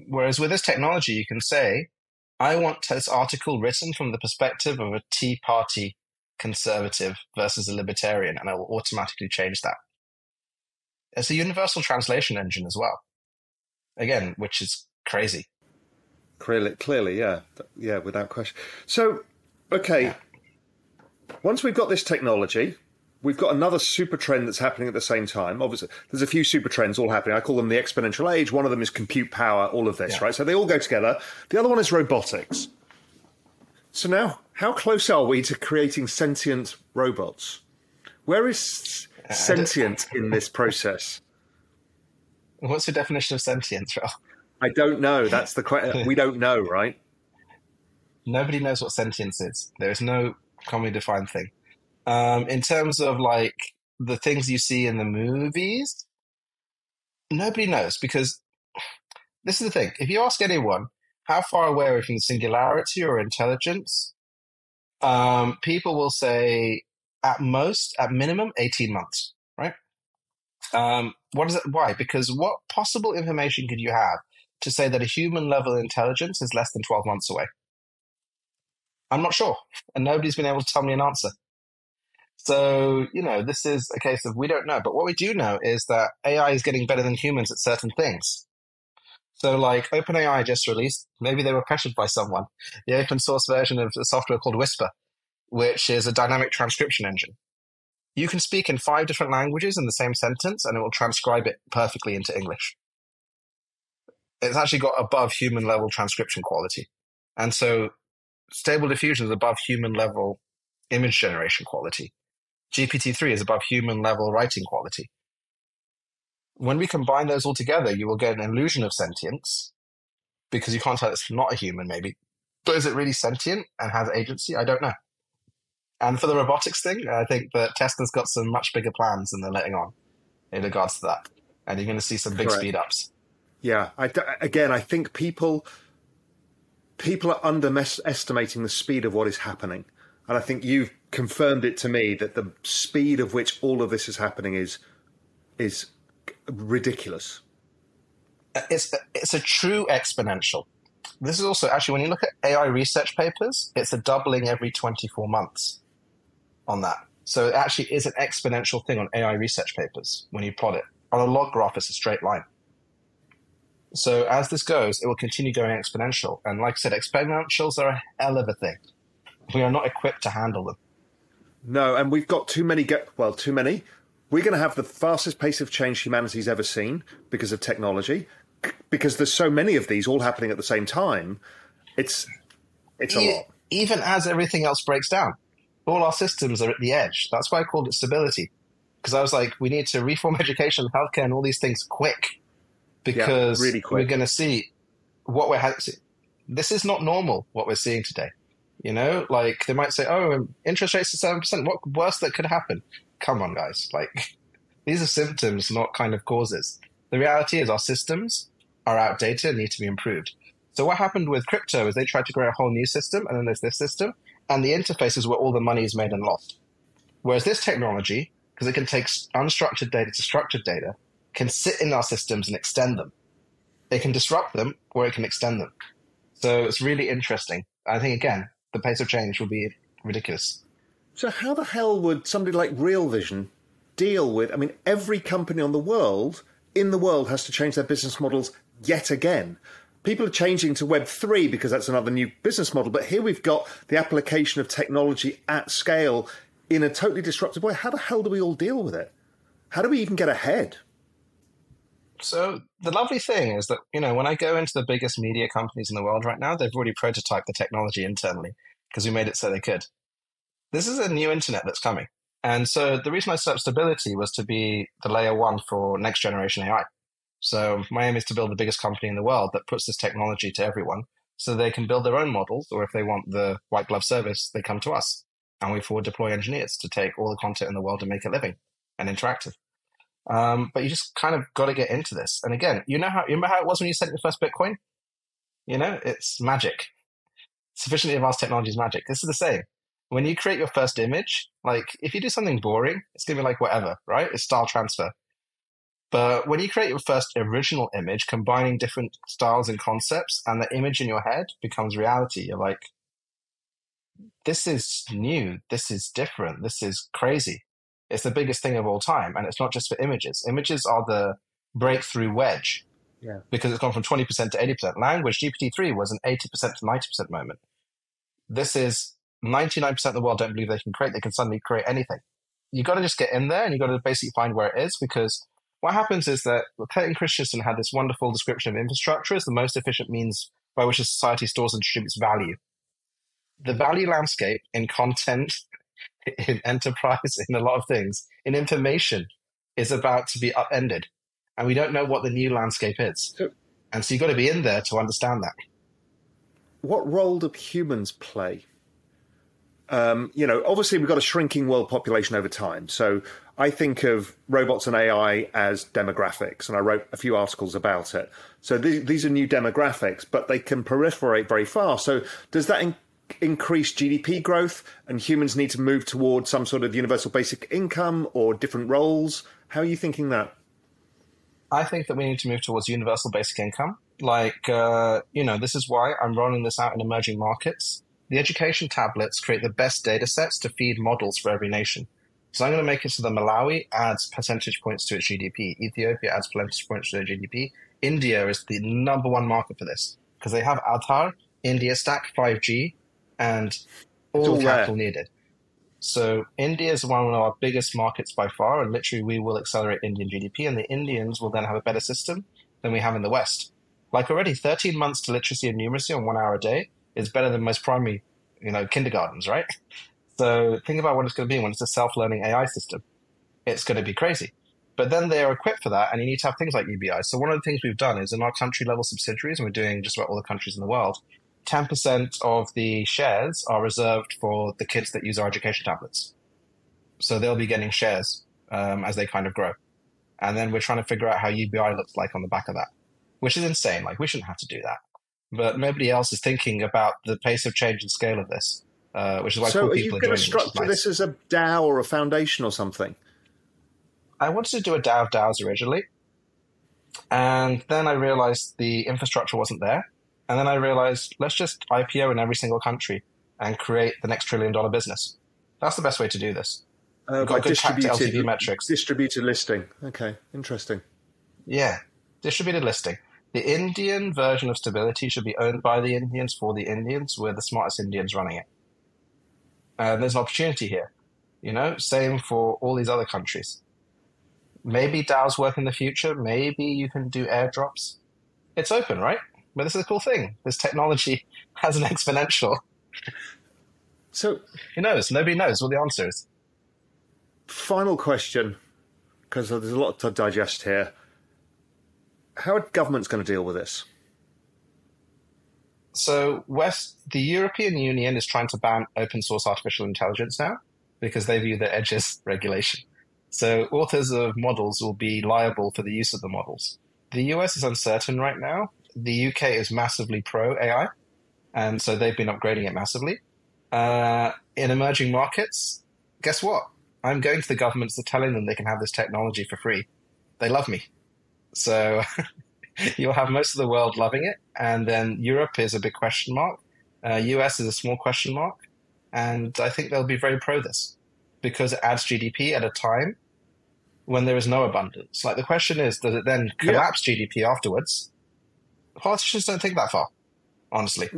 Whereas with this technology, you can say, I want this article written from the perspective of a Tea Party conservative versus a libertarian, and I will automatically change that. It's a universal translation engine as well. Again, which is crazy. Clearly, clearly, yeah, yeah, without question. So, okay, yeah. once we've got this technology, we've got another super trend that's happening at the same time. Obviously, there's a few super trends all happening. I call them the exponential age. One of them is compute power. All of this, yeah. right? So they all go together. The other one is robotics. So now, how close are we to creating sentient robots? Where is sentient in this process? What's the definition of sentience, Ralph? I don't know. That's the question. we don't know, right? Nobody knows what sentience is. There is no commonly defined thing. Um, in terms of like the things you see in the movies, nobody knows because this is the thing. If you ask anyone how far away are we from singularity or intelligence, um, people will say at most, at minimum, 18 months, right? Um, what is it? Why? Because what possible information could you have to say that a human level intelligence is less than 12 months away? I'm not sure. And nobody's been able to tell me an answer. So, you know, this is a case of we don't know. But what we do know is that AI is getting better than humans at certain things. So, like OpenAI just released, maybe they were pressured by someone, the open source version of the software called Whisper, which is a dynamic transcription engine. You can speak in five different languages in the same sentence and it will transcribe it perfectly into English. It's actually got above human level transcription quality. And so Stable Diffusion is above human level image generation quality. GPT-3 is above human level writing quality. When we combine those all together, you will get an illusion of sentience because you can't tell it's not a human, maybe. But is it really sentient and has agency? I don't know. And for the robotics thing, I think that Tesla's got some much bigger plans than they're letting on in regards to that. And you're going to see some big speed ups. Yeah. I, again, I think people people are underestimating the speed of what is happening. And I think you've confirmed it to me that the speed of which all of this is happening is is ridiculous. Uh, it's it's a true exponential. This is also actually when you look at AI research papers, it's a doubling every 24 months on that. So it actually is an exponential thing on AI research papers when you plot it. On a log graph, it's a straight line. So as this goes, it will continue going exponential. And like I said, exponentials are a hell of a thing. We are not equipped to handle them. No, and we've got too many. Get well, too many. We're going to have the fastest pace of change humanity's ever seen because of technology, because there's so many of these all happening at the same time. It's it's a e- lot. Even as everything else breaks down, all our systems are at the edge. That's why I called it stability, because I was like, we need to reform education, healthcare, and all these things quick, because yeah, really quick. we're going to see what we're. Ha- this is not normal. What we're seeing today. You know, like they might say, "Oh, um, interest rates are seven percent. What worse that could happen?" Come on, guys. Like these are symptoms, not kind of causes. The reality is, our systems are outdated and need to be improved. So what happened with crypto is they tried to create a whole new system, and then there's this system, and the interface is where all the money is made and lost. Whereas this technology, because it can take unstructured data to structured data, can sit in our systems and extend them. It can disrupt them or it can extend them. So it's really interesting. I think again, the pace of change will be ridiculous. So how the hell would somebody like Real Vision deal with? I mean, every company on the world in the world has to change their business models yet again. People are changing to Web three because that's another new business model. But here we've got the application of technology at scale in a totally disruptive way. How the hell do we all deal with it? How do we even get ahead? So the lovely thing is that you know when I go into the biggest media companies in the world right now, they've already prototyped the technology internally because we made it so they could. This is a new internet that's coming, and so the reason I set up Stability was to be the layer one for next generation AI. So my aim is to build the biggest company in the world that puts this technology to everyone, so they can build their own models, or if they want the white glove service, they come to us, and we forward deploy engineers to take all the content in the world and make it living and interactive. Um, but you just kind of got to get into this. And again, you know how you remember how it was when you sent your first Bitcoin? You know, it's magic. Sufficiently advanced technology is magic. This is the same. When you create your first image, like if you do something boring, it's gonna be like whatever, right? It's style transfer. But when you create your first original image, combining different styles and concepts, and the image in your head becomes reality, you're like, this is new, this is different, this is crazy. It's the biggest thing of all time. And it's not just for images. Images are the breakthrough wedge Yeah. because it's gone from 20% to 80%. Language, GPT-3 was an 80% to 90% moment. This is 99% of the world don't believe they can create. They can suddenly create anything. You got to just get in there and you got to basically find where it is because what happens is that Clayton Christensen had this wonderful description of infrastructure as the most efficient means by which a society stores and distributes value. The value landscape in content, in enterprise, in a lot of things, in information is about to be upended. And we don't know what the new landscape is. And so you've got to be in there to understand that. What role do humans play? Um, you know, obviously we've got a shrinking world population over time. So I think of robots and AI as demographics, and I wrote a few articles about it. So these, these are new demographics, but they can proliferate very fast. So does that in- increase GDP growth, and humans need to move towards some sort of universal basic income or different roles? How are you thinking that? I think that we need to move towards universal basic income. Like, uh, you know, this is why I'm rolling this out in emerging markets. The education tablets create the best data sets to feed models for every nation. So I'm going to make it so that Malawi adds percentage points to its GDP. Ethiopia adds percentage points to their GDP. India is the number one market for this because they have Aadhaar, India Stack, 5G, and all, all the there. capital needed. So India is one of our biggest markets by far, and literally we will accelerate Indian GDP, and the Indians will then have a better system than we have in the West. Like already, 13 months to literacy and numeracy on one hour a day is better than most primary, you know, kindergartens, right? So think about what it's going to be when it's a self-learning AI system. It's going to be crazy. But then they are equipped for that, and you need to have things like UBI. So one of the things we've done is in our country-level subsidiaries, and we're doing just about all the countries in the world, 10% of the shares are reserved for the kids that use our education tablets. So they'll be getting shares um, as they kind of grow. And then we're trying to figure out how UBI looks like on the back of that, which is insane. Like, we shouldn't have to do that. But nobody else is thinking about the pace of change and scale of this, uh, which is why so cool are people you are going to structure nice. this as a DAO or a foundation or something? I wanted to do a DAO of DAOs originally. And then I realized the infrastructure wasn't there. And then I realized let's just IPO in every single country and create the next trillion dollar business. That's the best way to do this. Uh, got good to LTV metrics. distributed listing. Okay, interesting. Yeah, distributed listing. The Indian version of stability should be owned by the Indians for the Indians. We're the smartest Indians running it. Uh, there's an opportunity here. You know, same for all these other countries. Maybe DAOs work in the future. Maybe you can do airdrops. It's open, right? But this is a cool thing. This technology has an exponential. So, Who knows? Nobody knows what the answer is. final question, because there's a lot to digest here. How are governments going to deal with this? So West, the European Union is trying to ban open source artificial intelligence now because they view the edges regulation. So authors of models will be liable for the use of the models. The US is uncertain right now. The UK is massively pro AI, and so they've been upgrading it massively. Uh, in emerging markets, guess what? I'm going to the governments that are telling them they can have this technology for free. They love me. So you'll have most of the world loving it, and then Europe is a big question mark. Uh, US is a small question mark, and I think they'll be very pro this because it adds GDP at a time when there is no abundance. Like the question is, does it then Yeah. collapse GDP afterwards? Politicians don't think that far, honestly.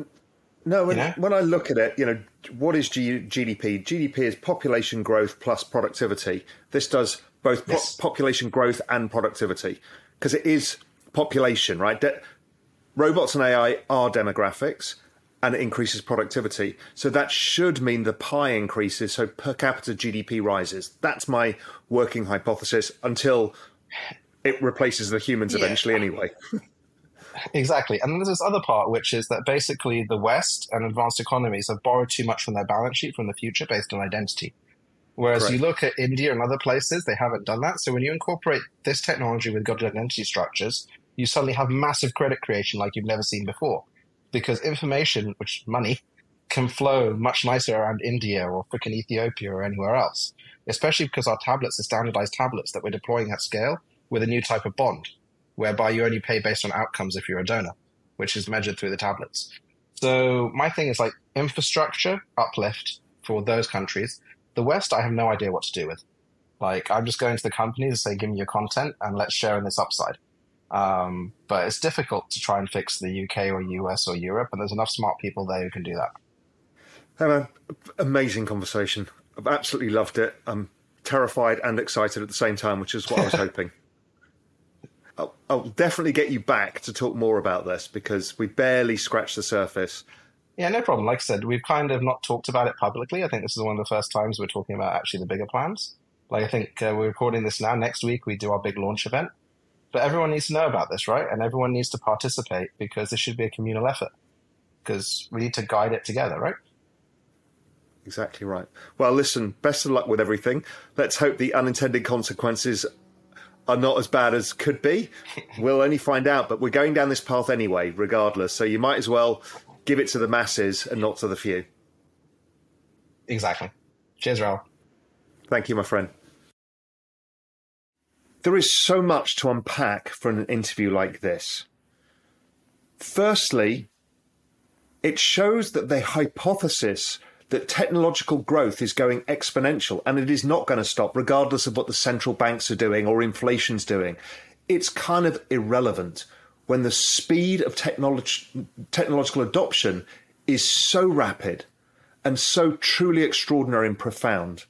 No, when, You know? when I look at it, you know, what is G- GDP? GDP is population growth plus productivity. This does both po- Yes. population growth and productivity because it is population, right? De- robots and AI are demographics and it increases productivity. So that should mean the pie increases, so per capita GDP rises. That's my working hypothesis until it replaces the humans Yeah. eventually, anyway. Exactly. And then there's this other part, which is that basically the West and advanced economies have borrowed too much from their balance sheet from the future based on identity. Whereas Correct. you look at India and other places, they haven't done that. So when you incorporate this technology with good identity structures, you suddenly have massive credit creation like you've never seen before. Because information, which money, can flow much nicer around India or freaking Ethiopia or anywhere else. Especially because our tablets are standardized tablets that we're deploying at scale. with a new type of bond, whereby you only pay based on outcomes if you're a donor, which is measured through the tablets. So my thing is like infrastructure uplift for those countries. The West, I have no idea what to do with. Like I'm just going to the companies and say, give me your content and let's share in this upside. Um, but it's difficult to try and fix the UK or US or Europe, and there's enough smart people there who can do that. Hey man, amazing conversation. I've absolutely loved it. I'm terrified and excited at the same time, which is what I was hoping. I'll, I'll, definitely get you back to talk more about this because we barely scratched the surface. Yeah, no problem. Like I said, we've kind of not talked about it publicly. I think this is one of the first times we're talking about actually the bigger plans. Like I think uh, we're recording this now. Next week we do our big launch event. But everyone needs to know about this, right? And everyone needs to participate because this should be a communal effort. Because we need to guide it together, right? Exactly right. Well, listen, best of luck with everything. Let's hope the unintended consequences are not as bad as could be. We'll only find out, but we're going down this path anyway, regardless. So you might as well give it to the masses and not to the few. Exactly. Cheers, Raoul. Thank you, my friend. There is so much to unpack from an interview like this. Firstly, it shows that the hypothesis that technological growth is going exponential and it is not going to stop, regardless of what the central banks are doing or inflation's doing. It's kind of irrelevant when the speed of technolog- technological adoption is so rapid and so truly extraordinary and profound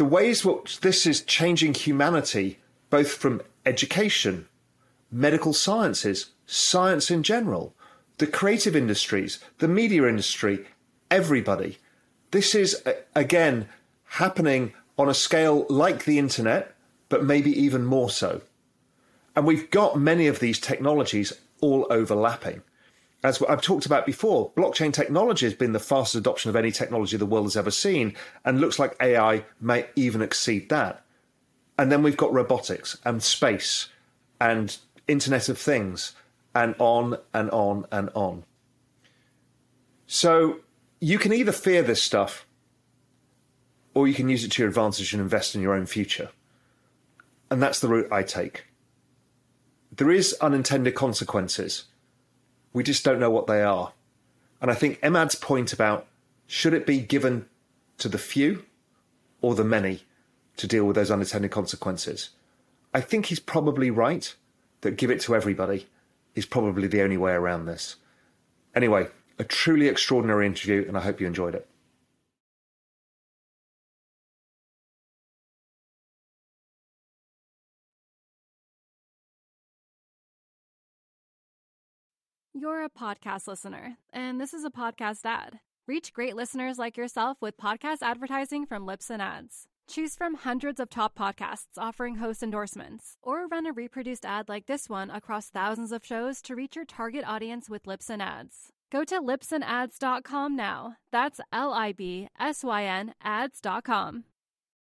the ways which this is changing humanity, both from education, medical sciences, science in general, the creative industries, the media industry, everybody. This is, again, happening on a scale like the internet, but maybe even more so. And we've got many of these technologies all overlapping as I've talked about before, blockchain technology has been the fastest adoption of any technology the world has ever seen, and looks like AI may even exceed that. And then we've got robotics and space and Internet of Things and on and on and on. So you can either fear this stuff or you can use it to your advantage and invest in your own future. And that's the route I take. There is unintended consequences we just don't know what they are. And I think Emad's point about should it be given to the few or the many to deal with those unintended consequences? I think he's probably right that give it to everybody is probably the only way around this. Anyway, a truly extraordinary interview, and I hope you enjoyed it. You're a podcast listener, and this is a podcast ad. Reach great listeners like yourself with podcast advertising from Libsyn Ads. Choose from hundreds of top podcasts offering host endorsements, or run a reproduced ad like this one across thousands of shows to reach your target audience with Libsyn Ads. Go to libsynads.com now. That's L I B S Y N ads.com.